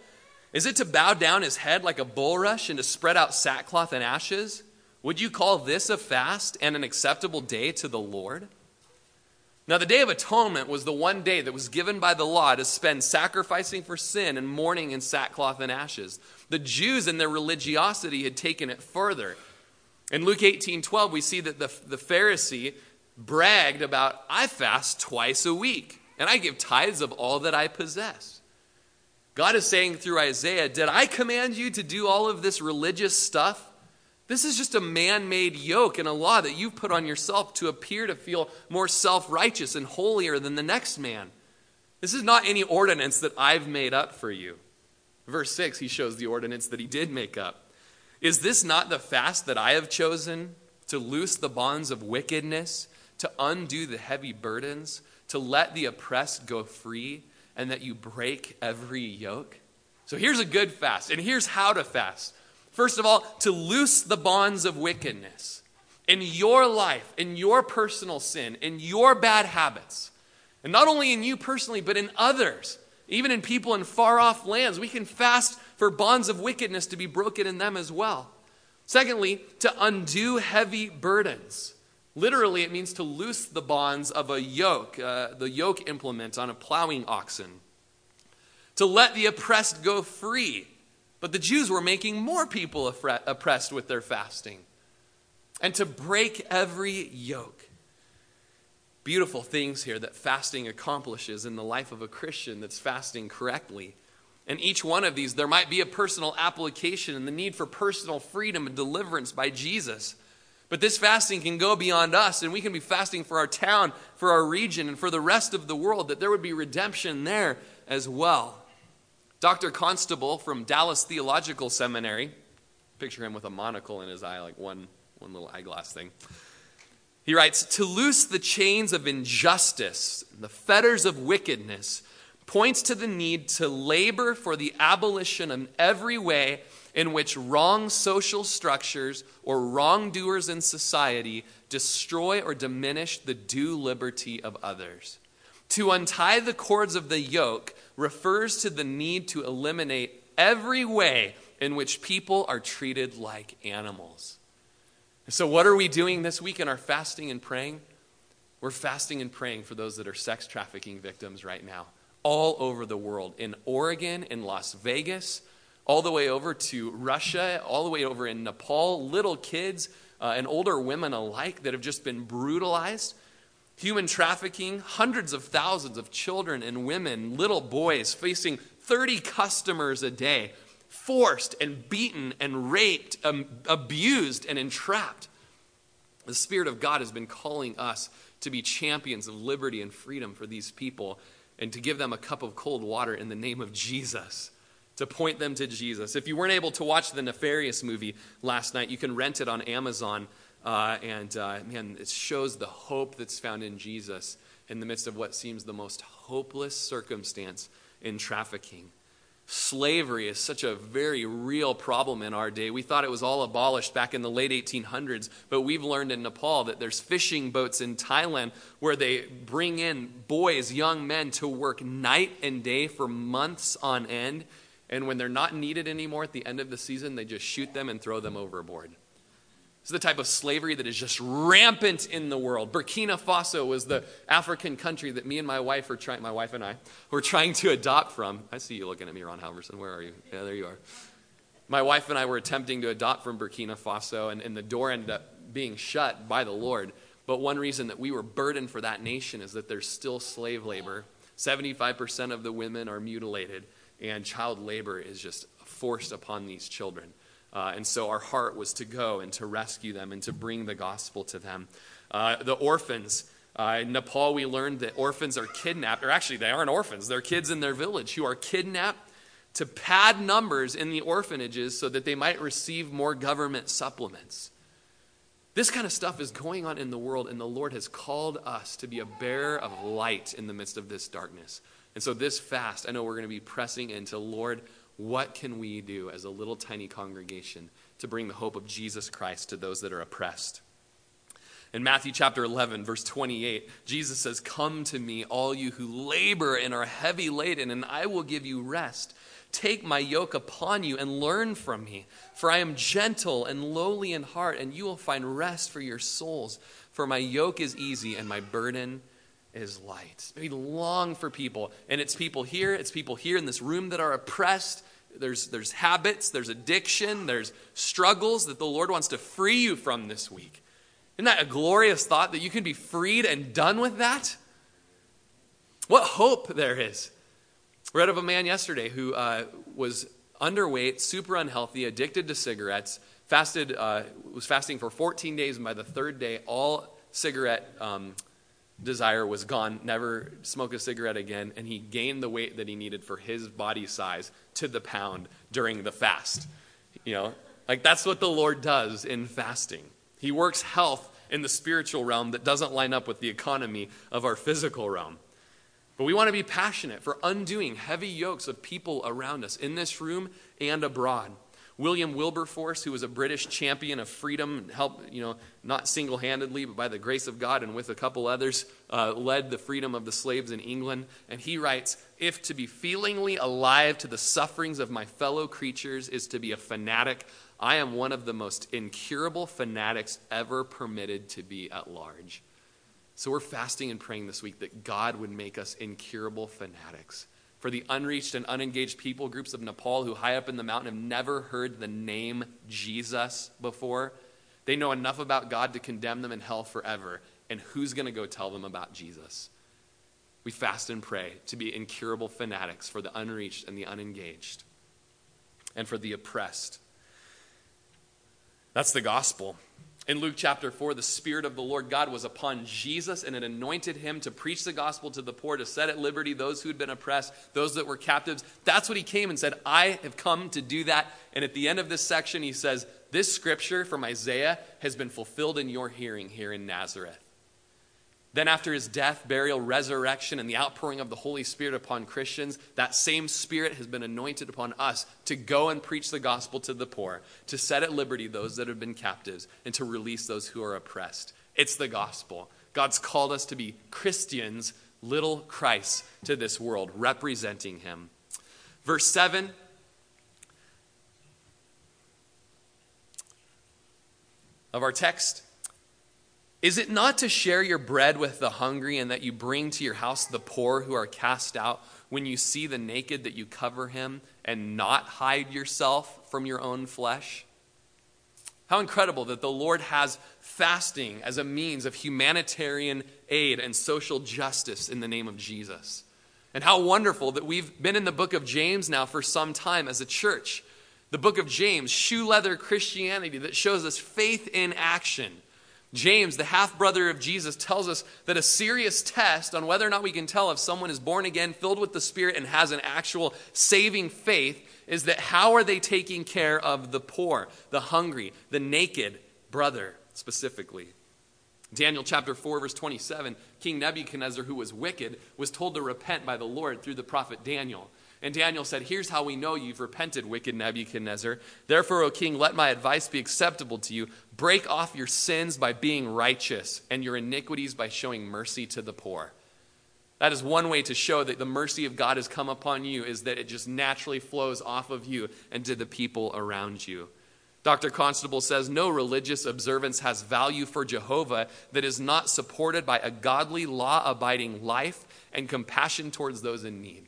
Is it to bow down his head like a bulrush and to spread out sackcloth and ashes? Would you call this a fast and an acceptable day to the Lord? Now, the Day of Atonement was the one day that was given by the law to spend sacrificing for sin and mourning in sackcloth and ashes. The Jews and their religiosity had taken it further. In Luke 18 12, we see that the, the Pharisee bragged about, I fast twice a week, and I give tithes of all that I possess. God is saying through Isaiah, Did I command you to do all of this religious stuff? This is just a man made yoke and a law that you've put on yourself to appear to feel more self righteous and holier than the next man. This is not any ordinance that I've made up for you. Verse 6, he shows the ordinance that he did make up. Is this not the fast that I have chosen to loose the bonds of wickedness, to undo the heavy burdens, to let the oppressed go free, and that you break every yoke? So here's a good fast, and here's how to fast. First of all, to loose the bonds of wickedness in your life, in your personal sin, in your bad habits. And not only in you personally, but in others, even in people in far off lands. We can fast for bonds of wickedness to be broken in them as well. Secondly, to undo heavy burdens. Literally, it means to loose the bonds of a yoke, uh, the yoke implement on a plowing oxen. To let the oppressed go free but the Jews were making more people oppressed with their fasting. And to break every yoke. Beautiful things here that fasting accomplishes in the life of a Christian that's fasting correctly. And each one of these, there might be a personal application and the need for personal freedom and deliverance by Jesus. But this fasting can go beyond us, and we can be fasting for our town, for our region, and for the rest of the world, that there would be redemption there as well. Dr. Constable from Dallas Theological Seminary, picture him with a monocle in his eye, like one, one little eyeglass thing. He writes To loose the chains of injustice, the fetters of wickedness, points to the need to labor for the abolition of every way in which wrong social structures or wrongdoers in society destroy or diminish the due liberty of others. To untie the cords of the yoke refers to the need to eliminate every way in which people are treated like animals. So, what are we doing this week in our fasting and praying? We're fasting and praying for those that are sex trafficking victims right now, all over the world, in Oregon, in Las Vegas, all the way over to Russia, all the way over in Nepal, little kids uh, and older women alike that have just been brutalized human trafficking, hundreds of thousands of children and women, little boys facing 30 customers a day, forced and beaten and raped, um, abused and entrapped. The Spirit of God has been calling us to be champions of liberty and freedom for these people and to give them a cup of cold water in the name of Jesus, to point them to Jesus. If you weren't able to watch the Nefarious movie last night, you can rent it on Amazon. Uh, and uh, man, it shows the hope that's found in Jesus in the midst of what seems the most hopeless circumstance in trafficking. Slavery is such a very real problem in our day. We thought it was all abolished back in the late 1800s, but we've learned in Nepal that there's fishing boats in Thailand where they bring in boys, young men, to work night and day for months on end. And when they're not needed anymore at the end of the season, they just shoot them and throw them overboard. It's the type of slavery that is just rampant in the world. Burkina Faso was the African country that me and my wife were trying, my wife and I were trying to adopt from. I see you looking at me, Ron Halverson. Where are you? Yeah, there you are. My wife and I were attempting to adopt from Burkina Faso, and, and the door ended up being shut by the Lord. But one reason that we were burdened for that nation is that there's still slave labor. 75% of the women are mutilated, and child labor is just forced upon these children. Uh, and so our heart was to go and to rescue them and to bring the gospel to them. Uh, the orphans. Uh, in Nepal, we learned that orphans are kidnapped, or actually, they aren't orphans, they're kids in their village who are kidnapped to pad numbers in the orphanages so that they might receive more government supplements. This kind of stuff is going on in the world, and the Lord has called us to be a bearer of light in the midst of this darkness. And so, this fast, I know we're going to be pressing into, Lord, what can we do as a little tiny congregation to bring the hope of Jesus Christ to those that are oppressed? In Matthew chapter 11, verse 28, Jesus says, Come to me, all you who labor and are heavy laden, and I will give you rest. Take my yoke upon you and learn from me, for I am gentle and lowly in heart, and you will find rest for your souls. For my yoke is easy and my burden is light. We long for people, and it's people here, it's people here in this room that are oppressed, there's, there's habits, there's addiction, there's struggles that the Lord wants to free you from this week. Isn't that a glorious thought that you can be freed and done with that? What hope there is. Read of a man yesterday who uh, was underweight, super unhealthy, addicted to cigarettes, fasted, uh, was fasting for 14 days, and by the third day, all cigarette um, desire was gone, never smoke a cigarette again, and he gained the weight that he needed for his body size to the pound during the fast. You know, like that's what the Lord does in fasting. He works health in the spiritual realm that doesn't line up with the economy of our physical realm. But we want to be passionate for undoing heavy yokes of people around us in this room and abroad. William Wilberforce, who was a British champion of freedom, helped, you know, not single handedly, but by the grace of God and with a couple others, uh, led the freedom of the slaves in England. And he writes If to be feelingly alive to the sufferings of my fellow creatures is to be a fanatic, I am one of the most incurable fanatics ever permitted to be at large. So we're fasting and praying this week that God would make us incurable fanatics for the unreached and unengaged people groups of Nepal who, high up in the mountain, have never heard the name Jesus before. They know enough about God to condemn them in hell forever. And who's going to go tell them about Jesus? We fast and pray to be incurable fanatics for the unreached and the unengaged and for the oppressed. That's the gospel. In Luke chapter 4, the Spirit of the Lord God was upon Jesus and it anointed him to preach the gospel to the poor, to set at liberty those who had been oppressed, those that were captives. That's what he came and said, I have come to do that. And at the end of this section, he says, This scripture from Isaiah has been fulfilled in your hearing here in Nazareth. Then, after his death, burial, resurrection, and the outpouring of the Holy Spirit upon Christians, that same Spirit has been anointed upon us to go and preach the gospel to the poor, to set at liberty those that have been captives, and to release those who are oppressed. It's the gospel. God's called us to be Christians, little Christ, to this world, representing him. Verse 7 of our text is it not to share your bread with the hungry and that you bring to your house the poor who are cast out when you see the naked that you cover him and not hide yourself from your own flesh? How incredible that the Lord has fasting as a means of humanitarian aid and social justice in the name of Jesus. And how wonderful that we've been in the book of James now for some time as a church. The book of James, shoe leather Christianity that shows us faith in action. James, the half brother of Jesus, tells us that a serious test on whether or not we can tell if someone is born again, filled with the Spirit, and has an actual saving faith is that how are they taking care of the poor, the hungry, the naked brother specifically? Daniel chapter 4, verse 27, King Nebuchadnezzar, who was wicked, was told to repent by the Lord through the prophet Daniel. And Daniel said, Here's how we know you've repented, wicked Nebuchadnezzar. Therefore, O king, let my advice be acceptable to you. Break off your sins by being righteous, and your iniquities by showing mercy to the poor. That is one way to show that the mercy of God has come upon you, is that it just naturally flows off of you and to the people around you. Dr. Constable says no religious observance has value for Jehovah that is not supported by a godly, law abiding life and compassion towards those in need.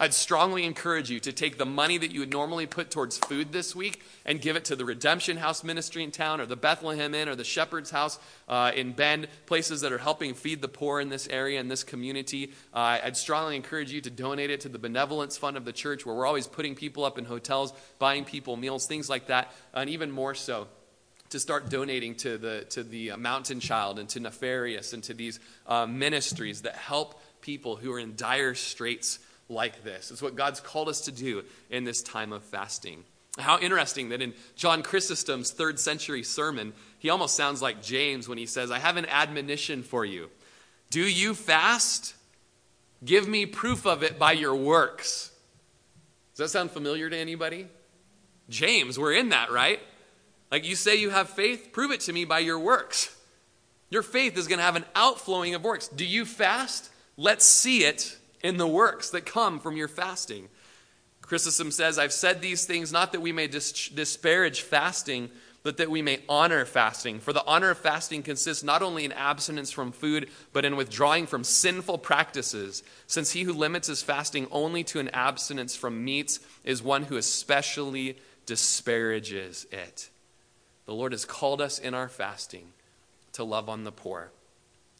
I'd strongly encourage you to take the money that you would normally put towards food this week and give it to the Redemption House ministry in town, or the Bethlehem Inn, or the Shepherd's House uh, in Bend, places that are helping feed the poor in this area, in this community. Uh, I'd strongly encourage you to donate it to the benevolence fund of the church, where we're always putting people up in hotels, buying people meals, things like that, and even more so to start donating to the, to the uh, Mountain Child and to Nefarious and to these uh, ministries that help people who are in dire straits like this. It's what God's called us to do in this time of fasting. How interesting that in John Chrysostom's third century sermon, he almost sounds like James when he says, I have an admonition for you. Do you fast? Give me proof of it by your works. Does that sound familiar to anybody? James, we're in that, right? Like you say you have faith, prove it to me by your works. Your faith is going to have an outflowing of works. Do you fast? Let's see it in the works that come from your fasting. Chrysostom says, I've said these things not that we may dis- disparage fasting, but that we may honor fasting. For the honor of fasting consists not only in abstinence from food, but in withdrawing from sinful practices, since he who limits his fasting only to an abstinence from meats is one who especially disparages it. The Lord has called us in our fasting to love on the poor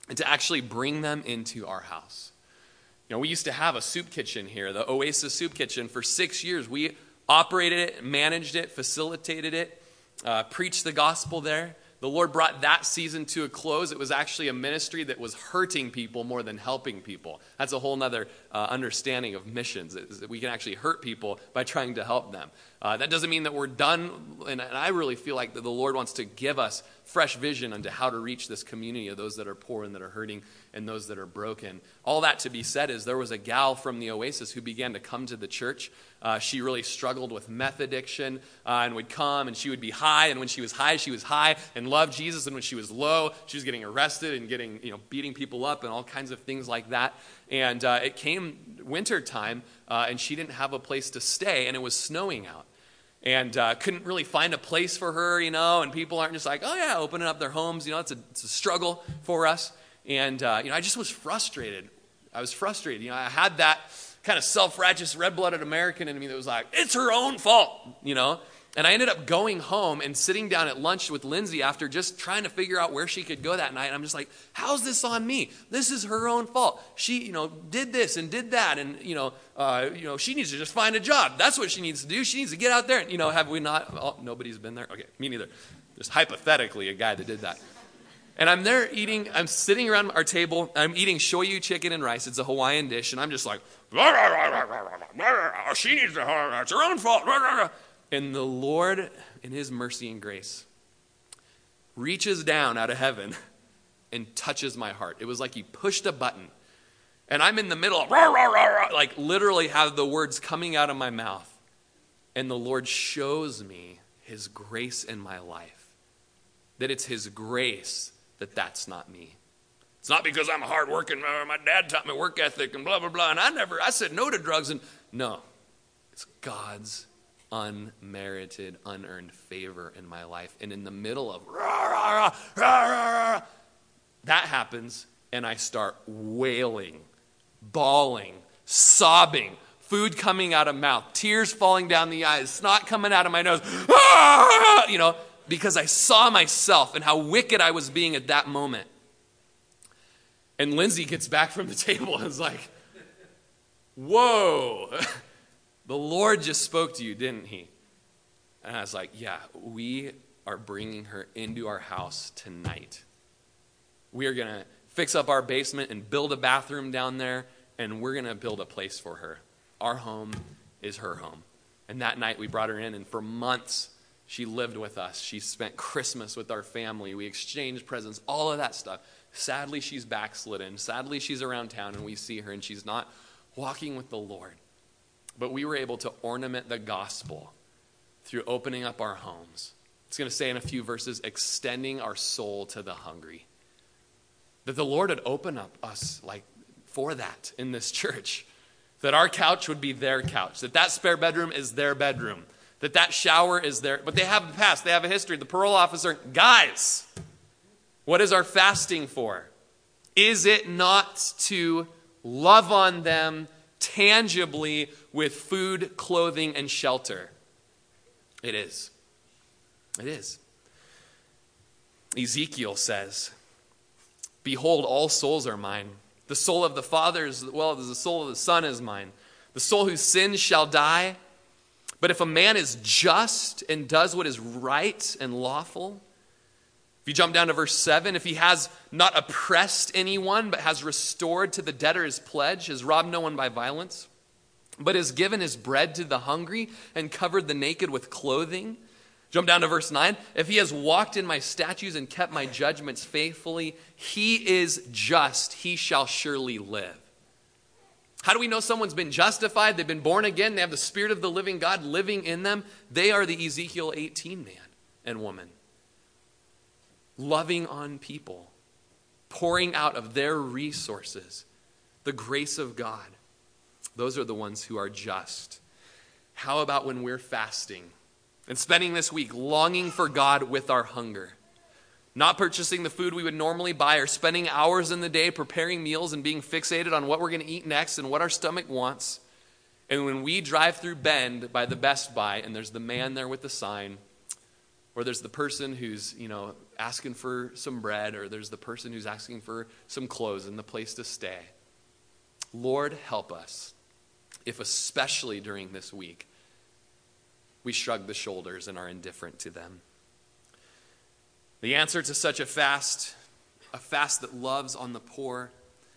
and to actually bring them into our house. You know, we used to have a soup kitchen here, the Oasis Soup Kitchen, for six years. We operated it, managed it, facilitated it, uh, preached the gospel there. The Lord brought that season to a close. It was actually a ministry that was hurting people more than helping people. That's a whole other uh, understanding of missions. we can actually hurt people by trying to help them. Uh, that doesn't mean that we're done, and, and I really feel like that the Lord wants to give us fresh vision into how to reach this community of those that are poor and that are hurting and those that are broken. All that to be said is there was a gal from the Oasis who began to come to the church. Uh, she really struggled with meth addiction uh, and would come and she would be high. And when she was high, she was high and loved Jesus. And when she was low, she was getting arrested and getting, you know, beating people up and all kinds of things like that. And uh, it came winter time uh, and she didn't have a place to stay and it was snowing out and uh, couldn't really find a place for her, you know, and people aren't just like, oh yeah, opening up their homes, you know, it's a, it's a struggle for us. And, uh, you know, I just was frustrated. I was frustrated. You know, I had that kind of self righteous, red blooded American in me that was like, it's her own fault, you know. And I ended up going home and sitting down at lunch with Lindsay after just trying to figure out where she could go that night. And I'm just like, how's this on me? This is her own fault. She, you know, did this and did that. And, you know, uh, you know, she needs to just find a job. That's what she needs to do. She needs to get out there. And, you know, have we not? Oh, nobody's been there? Okay, me neither. Just hypothetically, a guy that did that. And I'm there eating, I'm sitting around our table, I'm eating shoyu chicken and rice. It's a Hawaiian dish, and I'm just like, she needs to, uh, it's her own fault. And the Lord, in His mercy and grace, reaches down out of heaven and touches my heart. It was like He pushed a button. And I'm in the middle, like literally have the words coming out of my mouth. And the Lord shows me His grace in my life. That it's His grace that that's not me. It's not because I'm hardworking. My dad taught me work ethic and blah blah blah. And I never, I said no to drugs. And no, it's God's unmerited, unearned favor in my life. And in the middle of rah, rah, rah, that happens, and I start wailing, bawling, sobbing, food coming out of mouth, tears falling down the eyes, snot coming out of my nose, you know, because I saw myself and how wicked I was being at that moment. And Lindsay gets back from the [laughs] table and is like, Whoa, [laughs] the Lord just spoke to you, didn't he? And I was like, Yeah, we are bringing her into our house tonight. We are going to fix up our basement and build a bathroom down there, and we're going to build a place for her. Our home is her home. And that night we brought her in, and for months she lived with us. She spent Christmas with our family. We exchanged presents, all of that stuff. Sadly, she's backslidden. Sadly, she's around town, and we see her, and she's not walking with the Lord. But we were able to ornament the gospel through opening up our homes. It's going to say in a few verses, extending our soul to the hungry. That the Lord would open up us like for that in this [laughs] church that our couch would be their couch, that that spare bedroom is their bedroom, that that shower is there. But they have a past, they have a history. The parole officer, guys, what is our fasting for? Is it not to love on them tangibly with food, clothing, and shelter? It is. It is. Ezekiel says, Behold, all souls are mine. The soul of the Father as well the soul of the Son is mine. The soul whose sins shall die. But if a man is just and does what is right and lawful, if you jump down to verse 7, if he has not oppressed anyone, but has restored to the debtor his pledge, has robbed no one by violence, but has given his bread to the hungry and covered the naked with clothing, Jump down to verse 9. If he has walked in my statutes and kept my judgments faithfully, he is just. He shall surely live. How do we know someone's been justified? They've been born again. They have the Spirit of the living God living in them. They are the Ezekiel 18 man and woman. Loving on people, pouring out of their resources the grace of God. Those are the ones who are just. How about when we're fasting? and spending this week longing for God with our hunger. Not purchasing the food we would normally buy or spending hours in the day preparing meals and being fixated on what we're going to eat next and what our stomach wants. And when we drive through Bend by the Best Buy and there's the man there with the sign, or there's the person who's, you know, asking for some bread, or there's the person who's asking for some clothes and the place to stay. Lord, help us, if especially during this week, we shrug the shoulders and are indifferent to them. The answer to such a fast, a fast that loves on the poor,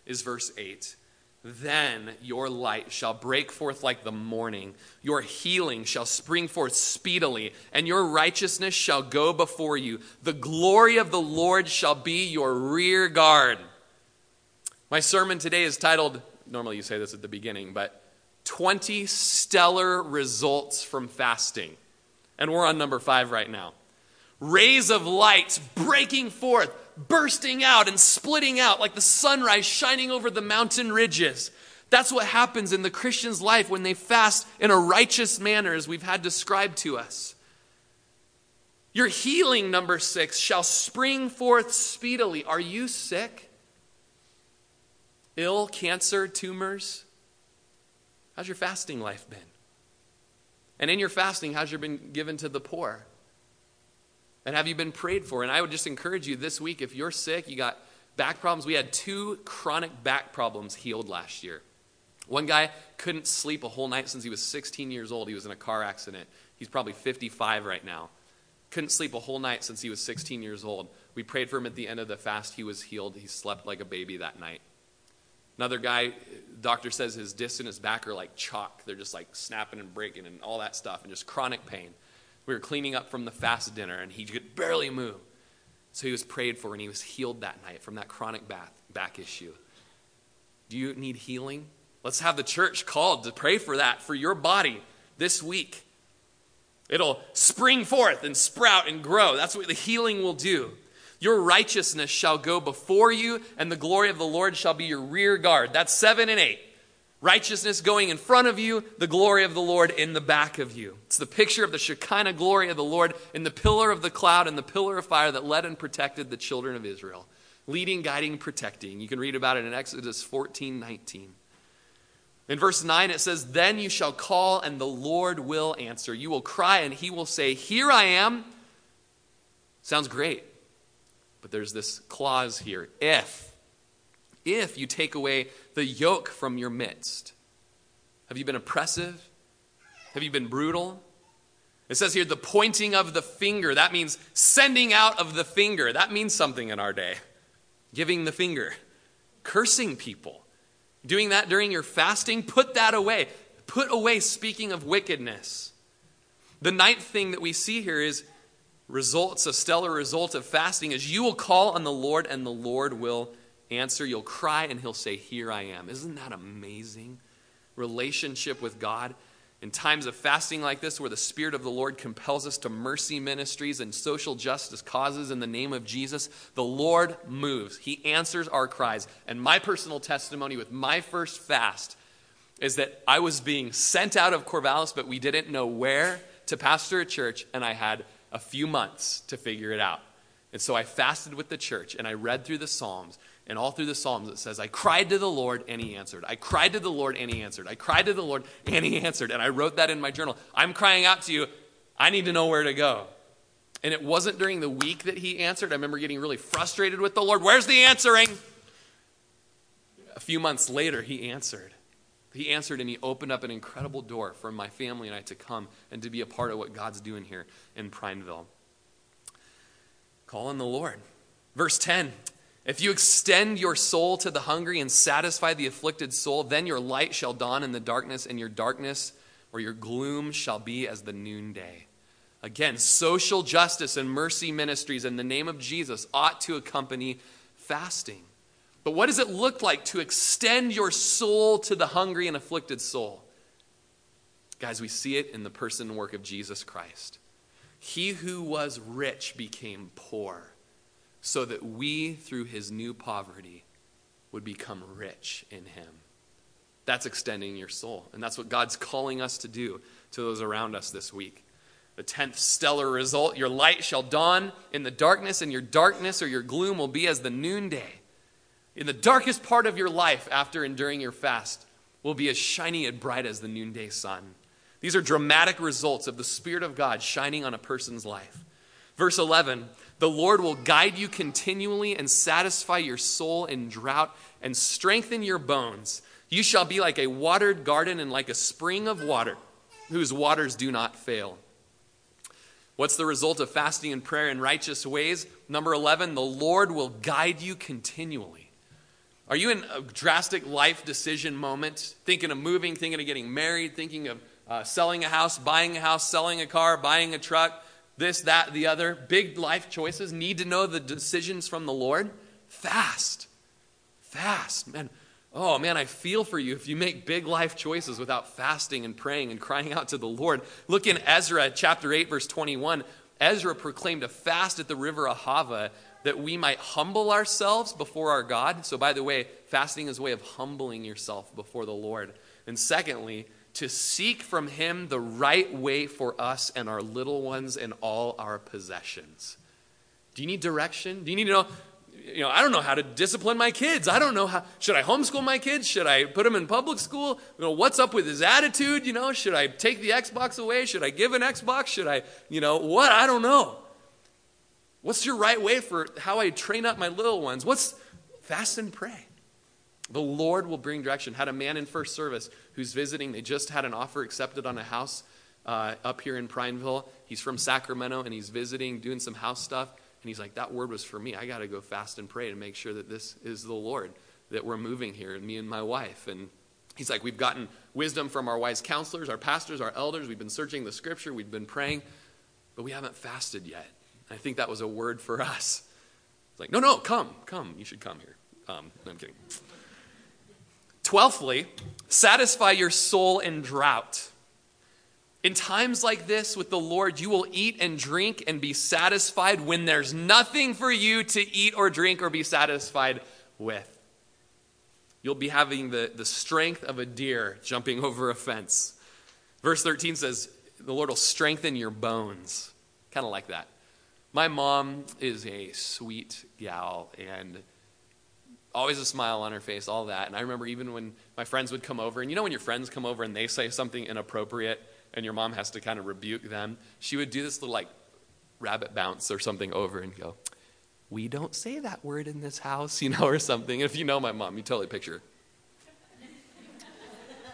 is verse 8. Then your light shall break forth like the morning, your healing shall spring forth speedily, and your righteousness shall go before you. The glory of the Lord shall be your rear guard. My sermon today is titled, normally you say this at the beginning, but 20 stellar results from fasting. And we're on number five right now. Rays of light breaking forth, bursting out and splitting out like the sunrise shining over the mountain ridges. That's what happens in the Christian's life when they fast in a righteous manner, as we've had described to us. Your healing, number six, shall spring forth speedily. Are you sick? Ill, cancer, tumors? How's your fasting life been? And in your fasting, how's your been given to the poor? And have you been prayed for? And I would just encourage you this week if you're sick, you got back problems. We had two chronic back problems healed last year. One guy couldn't sleep a whole night since he was 16 years old. He was in a car accident. He's probably 55 right now. Couldn't sleep a whole night since he was 16 years old. We prayed for him at the end of the fast. He was healed. He slept like a baby that night. Another guy, doctor says his disc and his back are like chalk. They're just like snapping and breaking and all that stuff and just chronic pain. We were cleaning up from the fast dinner and he could barely move. So he was prayed for and he was healed that night from that chronic back, back issue. Do you need healing? Let's have the church called to pray for that for your body this week. It'll spring forth and sprout and grow. That's what the healing will do. Your righteousness shall go before you, and the glory of the Lord shall be your rear guard. That's seven and eight. Righteousness going in front of you, the glory of the Lord in the back of you. It's the picture of the Shekinah glory of the Lord in the pillar of the cloud and the pillar of fire that led and protected the children of Israel. Leading, guiding, protecting. You can read about it in Exodus 14 19. In verse 9, it says, Then you shall call, and the Lord will answer. You will cry, and he will say, Here I am. Sounds great. But there's this clause here if, if you take away the yoke from your midst. Have you been oppressive? Have you been brutal? It says here the pointing of the finger. That means sending out of the finger. That means something in our day. Giving the finger. Cursing people. Doing that during your fasting, put that away. Put away speaking of wickedness. The ninth thing that we see here is results, a stellar result of fasting is you will call on the Lord and the Lord will answer. You'll cry and he'll say, Here I am. Isn't that amazing? Relationship with God. In times of fasting like this, where the Spirit of the Lord compels us to mercy ministries and social justice causes in the name of Jesus, the Lord moves. He answers our cries. And my personal testimony with my first fast is that I was being sent out of Corvallis, but we didn't know where to pastor a church, and I had a few months to figure it out. And so I fasted with the church and I read through the Psalms. And all through the Psalms it says, I cried to the Lord and he answered. I cried to the Lord and he answered. I cried to the Lord and he answered. And I wrote that in my journal. I'm crying out to you. I need to know where to go. And it wasn't during the week that he answered. I remember getting really frustrated with the Lord. Where's the answering? A few months later, he answered. He answered and he opened up an incredible door for my family and I to come and to be a part of what God's doing here in Prineville. Call on the Lord. Verse 10 If you extend your soul to the hungry and satisfy the afflicted soul, then your light shall dawn in the darkness, and your darkness or your gloom shall be as the noonday. Again, social justice and mercy ministries in the name of Jesus ought to accompany fasting. But what does it look like to extend your soul to the hungry and afflicted soul? Guys, we see it in the person and work of Jesus Christ. He who was rich became poor so that we, through his new poverty, would become rich in him. That's extending your soul. And that's what God's calling us to do to those around us this week. The tenth stellar result your light shall dawn in the darkness, and your darkness or your gloom will be as the noonday in the darkest part of your life after enduring your fast will be as shiny and bright as the noonday sun. These are dramatic results of the Spirit of God shining on a person's life. Verse 11 The Lord will guide you continually and satisfy your soul in drought and strengthen your bones. You shall be like a watered garden and like a spring of water whose waters do not fail. What's the result of fasting and prayer in righteous ways? Number 11, the Lord will guide you continually. Are you in a drastic life decision moment, thinking of moving, thinking of getting married, thinking of uh, selling a house, buying a house, selling a car, buying a truck, this, that, the other? Big life choices. Need to know the decisions from the Lord? Fast. Fast. Man, oh man, I feel for you if you make big life choices without fasting and praying and crying out to the Lord. Look in Ezra chapter 8, verse 21. Ezra proclaimed a fast at the river Ahava that we might humble ourselves before our God. So, by the way, fasting is a way of humbling yourself before the Lord. And secondly, to seek from Him the right way for us and our little ones and all our possessions. Do you need direction? Do you need to know? You know, I don't know how to discipline my kids. I don't know how. Should I homeschool my kids? Should I put them in public school? You know, what's up with his attitude? You know, should I take the Xbox away? Should I give an Xbox? Should I, you know, what? I don't know. What's your right way for how I train up my little ones? What's fast and pray? The Lord will bring direction. Had a man in first service who's visiting. They just had an offer accepted on a house uh, up here in Prineville. He's from Sacramento and he's visiting, doing some house stuff. And he's like, That word was for me. I got to go fast and pray to make sure that this is the Lord, that we're moving here, me and my wife. And he's like, We've gotten wisdom from our wise counselors, our pastors, our elders. We've been searching the scripture, we've been praying, but we haven't fasted yet. I think that was a word for [laughs] us. It's like, no, no, come, come. You should come here. Um, no, I'm kidding. Twelfthly, satisfy your soul in drought. In times like this with the Lord, you will eat and drink and be satisfied when there's nothing for you to eat or drink or be satisfied with. You'll be having the, the strength of a deer jumping [laughs] over a fence. Verse 13 says, The Lord will strengthen your bones. Kind of like that. My mom is a sweet gal and always a smile on her face, all that. And I remember even when my friends would come over, and you know when your friends come over and they say something inappropriate and your mom has to kind of rebuke them, she would do this little like rabbit bounce or something over and go, We don't say that word in this house, [laughs] you know, or something. if you know my mom, you totally picture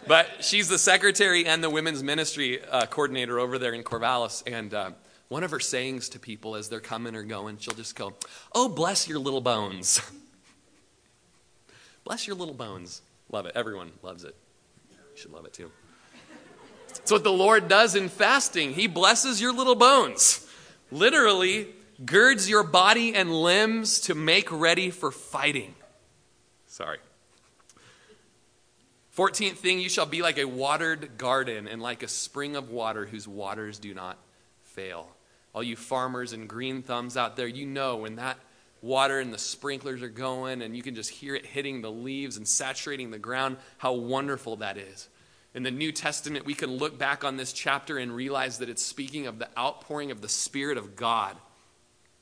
but she's the secretary and the women's ministry uh, coordinator over there in Corvallis. And uh, one of her sayings to people as they're coming or going, she'll just go, Oh, bless your little bones. [laughs] bless your little bones. Love it. Everyone loves it. You should love it too. It's what the Lord does in fasting. He blesses your little bones. Literally, girds your body and limbs to make ready for fighting. Sorry. 14th thing, you shall be like a watered garden and like a spring of water whose waters do not fail. All you farmers and green thumbs out there, you know when that water and the sprinklers are going and you can just hear it hitting the leaves and saturating the ground, how wonderful that is. In the New Testament, we can look back on this chapter and realize that it's speaking of the outpouring of the Spirit of God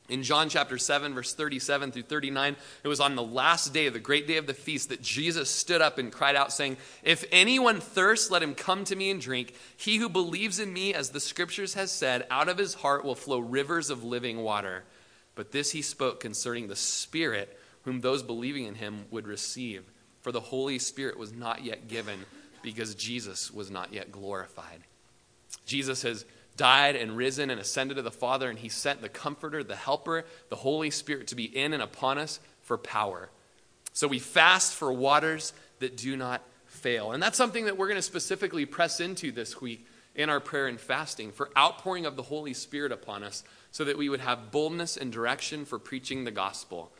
in John chapter 7, verse 37 through 39, it was on the last day the great day of the feast that Jesus stood up and cried out, saying, If anyone thirsts, let him come to me and drink. He who believes in me, as the scriptures has said, out of his heart will flow rivers of living water. But this he spoke concerning the Spirit, whom those believing in him would receive. For the Holy Spirit was not yet given, because Jesus was not yet glorified. Jesus has died and risen and ascended to the Father, and he sent the Comforter, the Helper, the Holy Spirit to be in and upon us for power. So we fast for waters that do not fail. And that's something that we're going to specifically press into this week in our prayer and fasting for outpouring of the Holy Spirit upon us so that we would have boldness and direction for preaching the gospel.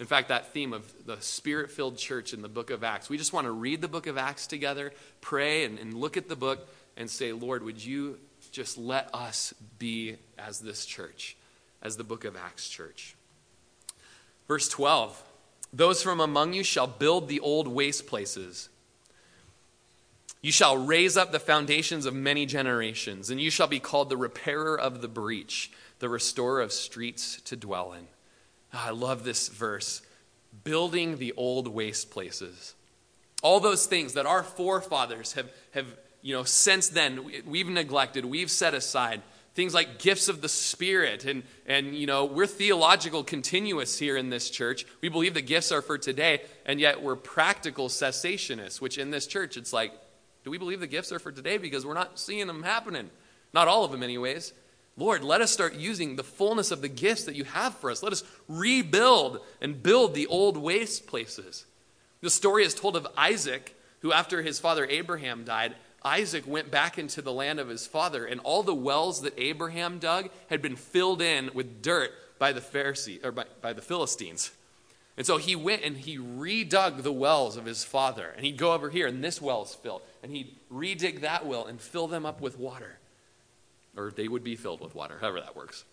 In fact, that theme of the spirit filled church in the book of Acts, we just want to read the book of Acts together, pray, and, and look at the book and say, Lord, would you just let us be as this church, as the book of Acts church. Verse 12 Those from among you shall build the old waste places. You shall raise up the foundations of many generations, and you shall be called the repairer of the breach, the restorer of streets to dwell in. Oh, I love this verse. Building the old waste places. All those things that our forefathers have, have you know, since then, we've neglected, we've set aside things like gifts of the Spirit. And, and, you know, we're theological continuists here in this church. We believe the gifts are for today, and yet we're practical cessationists, which in this church, it's like, do we believe the gifts are for today? Because we're not seeing them happening. Not all of them, anyways. Lord, let us start using the fullness of the gifts that you have for us. Let us rebuild and build the old waste places. The story is told of Isaac, who, after his father Abraham died, Isaac went back into the land of his father, and all the wells that Abraham dug had been filled in with dirt by the Pharisee or by, by the Philistines. And so he went and he redug the wells of his father. And he'd go over here, and this well is filled. And he'd redig that well and fill them up with water. Or they would be filled with water, however that works.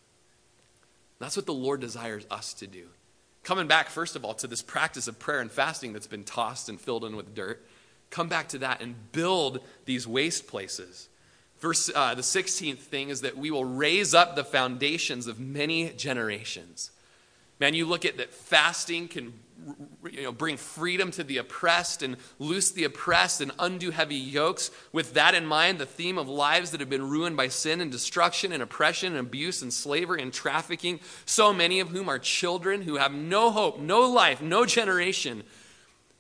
That's what the Lord desires us to do. Coming back, first of all, to this practice of prayer and fasting that's been tossed and filled in with dirt come back to that and build these waste places. Verse, uh, the 16th thing is that we will raise up the foundations of many generations. Man, you look at that fasting can you know, bring freedom to the oppressed and loose the oppressed and undo heavy yokes. With that in mind, the theme of lives that have been ruined by sin and destruction and oppression and abuse and slavery and trafficking, so many of whom are children who have no hope, no life, no generation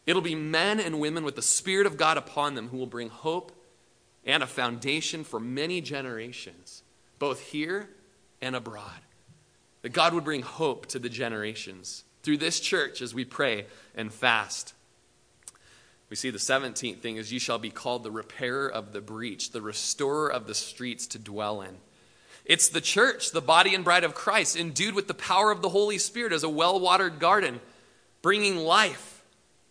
It'll be men and women with the Spirit of God upon them who will bring hope and a foundation for many generations, both here and abroad. That God would bring hope to the generations through this church as we pray and fast. We see the 17th thing is you shall be called the repairer of the breach, the restorer of the streets to dwell in. It's the church, the body and bride of Christ, endued with the power of the Holy Spirit as a well watered garden, bringing life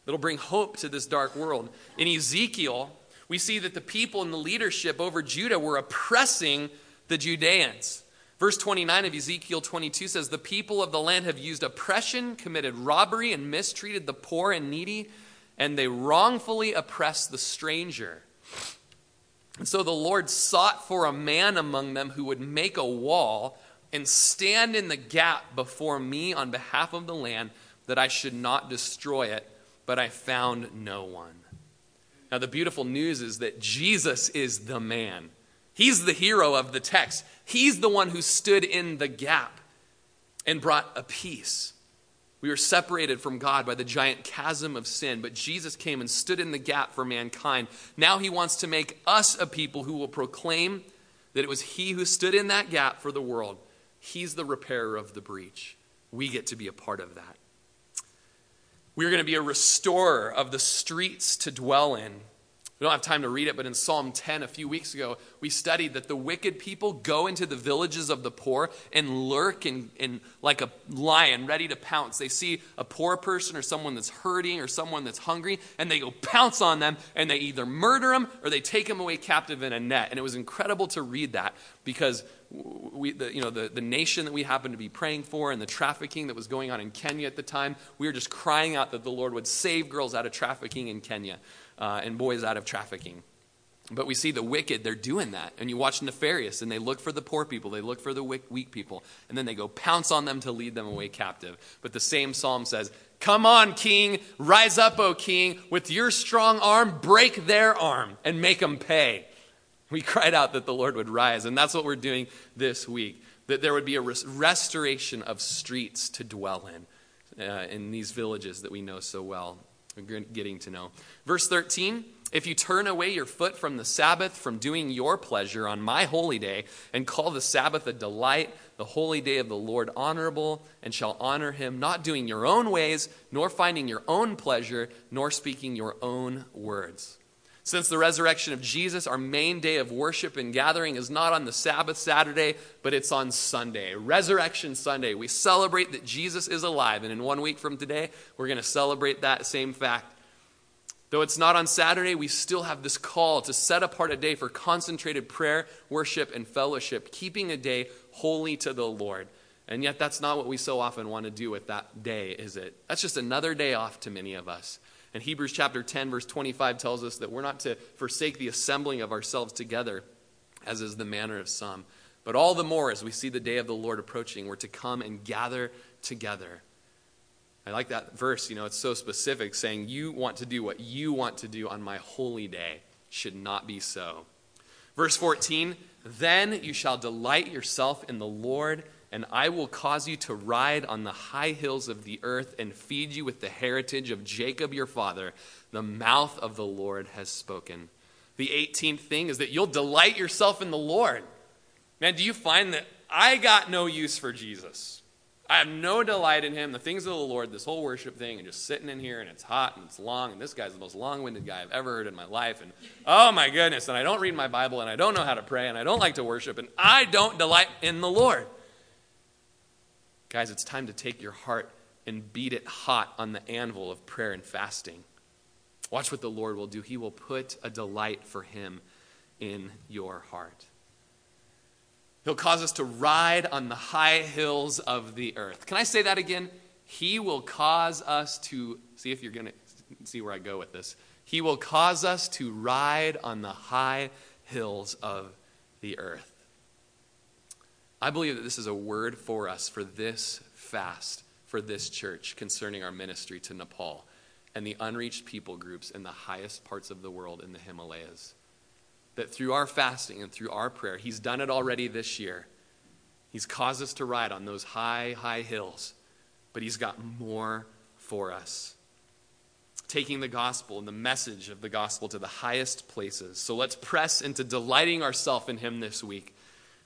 that'll bring hope to this dark world. In Ezekiel, we see that the people in the leadership over Judah were oppressing the Judeans. Verse 29 of Ezekiel 22 says, The people of the land have used oppression, committed robbery, and mistreated the poor and needy, and they wrongfully oppressed the stranger. And so the Lord sought for a man among them who would make a wall and stand in the gap before me on behalf of the land, that I should not destroy it but I found no one. Now, the beautiful news is that Jesus is the man. He's the hero of the text. He's the one who stood in the gap and brought a peace. We were separated from God by the giant chasm of sin, but Jesus came and stood in the gap for mankind. Now he wants to make us a people who will proclaim that it was he who stood in that gap for the world. He's the repairer of the breach. We get to be a part of that. We're going to be a restorer of the streets to dwell in. We don't have time to read it, but in Psalm 10 a few weeks ago, we studied that the wicked people go into the villages of the poor and lurk in, in like a lion ready to pounce. They see a poor person or someone that's hurting or someone that's hungry, and they go pounce on them, and they either murder them or they take them away captive in a net. And it was incredible to read that because we, the, you know, the, the nation that we happened to be praying for and the trafficking that was going on in Kenya at the time, we were just crying out that the Lord would save girls out of trafficking in Kenya uh, and boys out of trafficking. But we see the wicked, they're doing that. And you watch Nefarious, and they look for the poor people, they look for the weak people, and then they go pounce on them to lead them away captive. But the same psalm says, Come on, king, rise up, O king, with your strong arm, break their arm and make them pay. We cried out that the Lord would rise, and that's what we're doing this week. That there would be a restoration of streets to dwell in, uh, in these villages that we know so well getting to know. Verse 13 If you turn away your foot from the Sabbath, from doing your pleasure on my holy day, and call the Sabbath a delight, the holy day of the Lord honorable, and shall honor him, not doing your own ways, nor finding your own pleasure, nor speaking your own words. Since the resurrection of Jesus, our main day of worship and gathering is not on the Sabbath Saturday, but it's on Sunday, Resurrection Sunday. We celebrate that Jesus is alive, and in one week from today, we're going to celebrate that same fact. Though it's not on Saturday, we still have this call to set apart a day for concentrated prayer, worship, and fellowship, keeping a day holy to the Lord. And yet, that's not what we so often want to do with that day, is it? That's just another day off to many of us. And Hebrews chapter 10, verse 25 tells us that we're not to forsake the assembling of ourselves together, as is the manner of some. But all the more as we see the day of the Lord approaching, we're to come and gather together. I like that verse, you know, it's so specific, saying, You want to do what you want to do on my holy day. Should not be so. Verse 14, Then you shall delight yourself in the Lord and I will cause you to ride on the high hills of the earth and feed you with the heritage of Jacob your father. The mouth of the Lord has spoken. The 18th thing is that you'll delight yourself in the Lord. Man, do you find that I got no use for Jesus? I have no delight in him. The things of the Lord, this whole worship thing, and just sitting in here, and it's hot and it's long, and this guy's the most long winded guy I've ever heard in my life. And oh my goodness, and I don't read my Bible, and I don't know how to pray, and I don't like to worship, and I don't delight in the Lord. Guys, it's time to take your heart and beat it hot on the anvil of prayer and fasting. Watch what the Lord will do. He will put a delight for Him in your heart. He'll cause us to ride on the high hills of the earth. Can I say that again? He will cause us to, see if you're going to see where I go with this. He will cause us to ride on the high hills of the earth. I believe that this is a word for us for this fast, for this church concerning our ministry to Nepal and the unreached people groups in the highest parts of the world in the Himalayas. That through our fasting and through our prayer, He's done it already this year. He's caused us to ride on those high, high hills, but He's got more for us. Taking the gospel and the message of the gospel to the highest places. So let's press into delighting ourselves in Him this week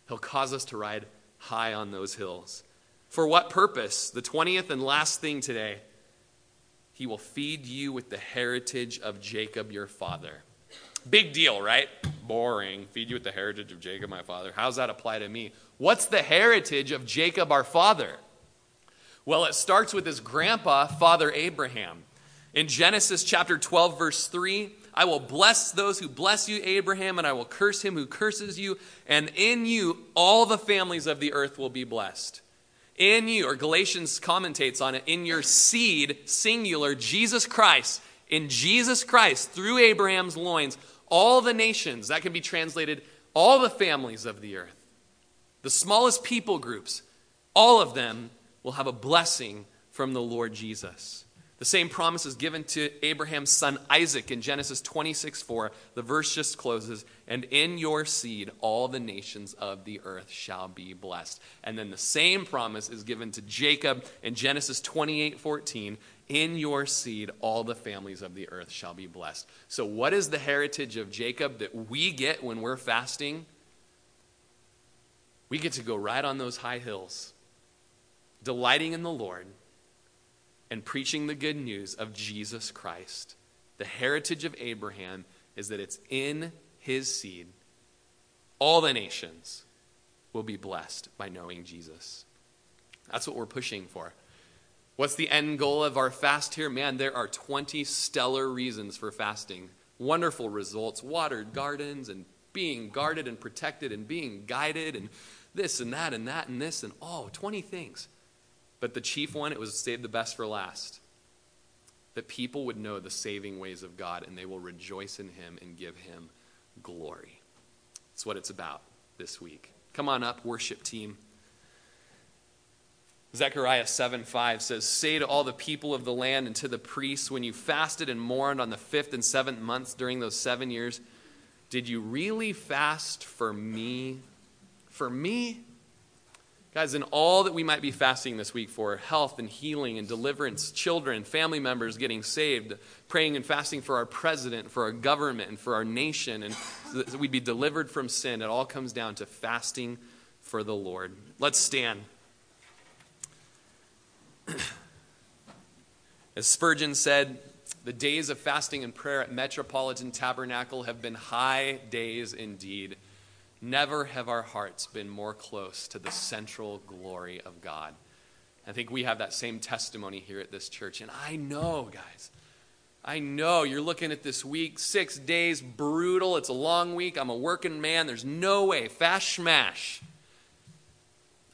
He'll cause us to ride high on those hills. For what purpose? The 20th and last thing today. He will feed you with the heritage of Jacob your father. Big deal, right? Boring. Feed you with the heritage of Jacob my father. How's that apply to me? What's the heritage of Jacob our father? Well, it starts with his grandpa, Father Abraham. In Genesis chapter 12, verse 3, I will bless those who bless you, Abraham, and I will curse him who curses you, and in you all the families of the earth will be blessed. In you, or Galatians commentates on it, in your seed, singular, Jesus Christ, in Jesus Christ, through Abraham's loins, all the nations, that can be translated, all the families of the earth, the smallest people groups, all of them will have a blessing from the Lord Jesus. The same promise is given to Abraham's son Isaac in Genesis 26 4. The verse just closes, and in your seed all the nations of the earth shall be blessed. And then the same promise is given to Jacob in Genesis 28 14. In your seed all the families of the earth shall be blessed. So, what is the heritage of Jacob that we get when we're fasting? We get to go right on those high hills, delighting in the Lord and preaching the good news of Jesus Christ. The heritage of Abraham is that it's in his seed. All the nations will be blessed by knowing Jesus. That's what we're pushing for. What's the end goal of our fast here? Man, there are 20 stellar reasons for fasting. Wonderful results, watered gardens, and being guarded and protected, and being guided, and this and that and that and this, and oh, 20 things. But the chief one, it was saved the best for last. That people would know the saving ways of God and they will rejoice in Him and give Him glory. That's what it's about this week. Come on up, worship team. Zechariah 7 5 says, Say to all the people of the land and to the priests, when you fasted and mourned on the fifth and seventh months during those seven years, did you really fast for me? For me? Guys, in all that we might be fasting this week for health and healing and deliverance, children, family members getting saved, praying and fasting for our president, for our government, and for our nation, and that we'd be delivered from sin, it all comes down to fasting for the Lord. Let's stand. [clears throat] As Spurgeon said, the days of fasting and prayer at Metropolitan Tabernacle have been high days indeed. Never have our hearts been more close to the central glory of God. I think we have that same testimony here at this church. And I know, guys, I know you're looking at this week, six days, brutal. It's a long week. I'm a working man. There's no way. Fast smash.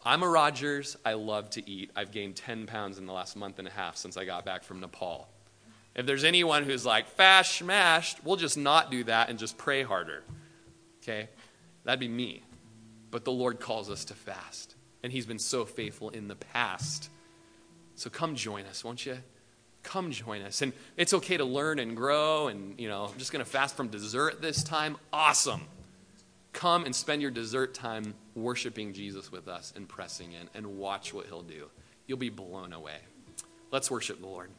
I'm a Rodgers. I love to eat. I've gained 10 pounds in the last month and a half since I got back from Nepal. If there's anyone who's like, fast smashed, we'll just not do that and just pray harder. Okay? That'd be me. But the Lord calls us to fast. And He's been so faithful in the past. So come join us, won't you? Come join us. And it's okay to learn and grow. And, you know, I'm just going to fast from dessert this time. Awesome. Come and spend your dessert time worshiping Jesus with us and pressing in and watch what He'll do. You'll be blown away. Let's worship the Lord.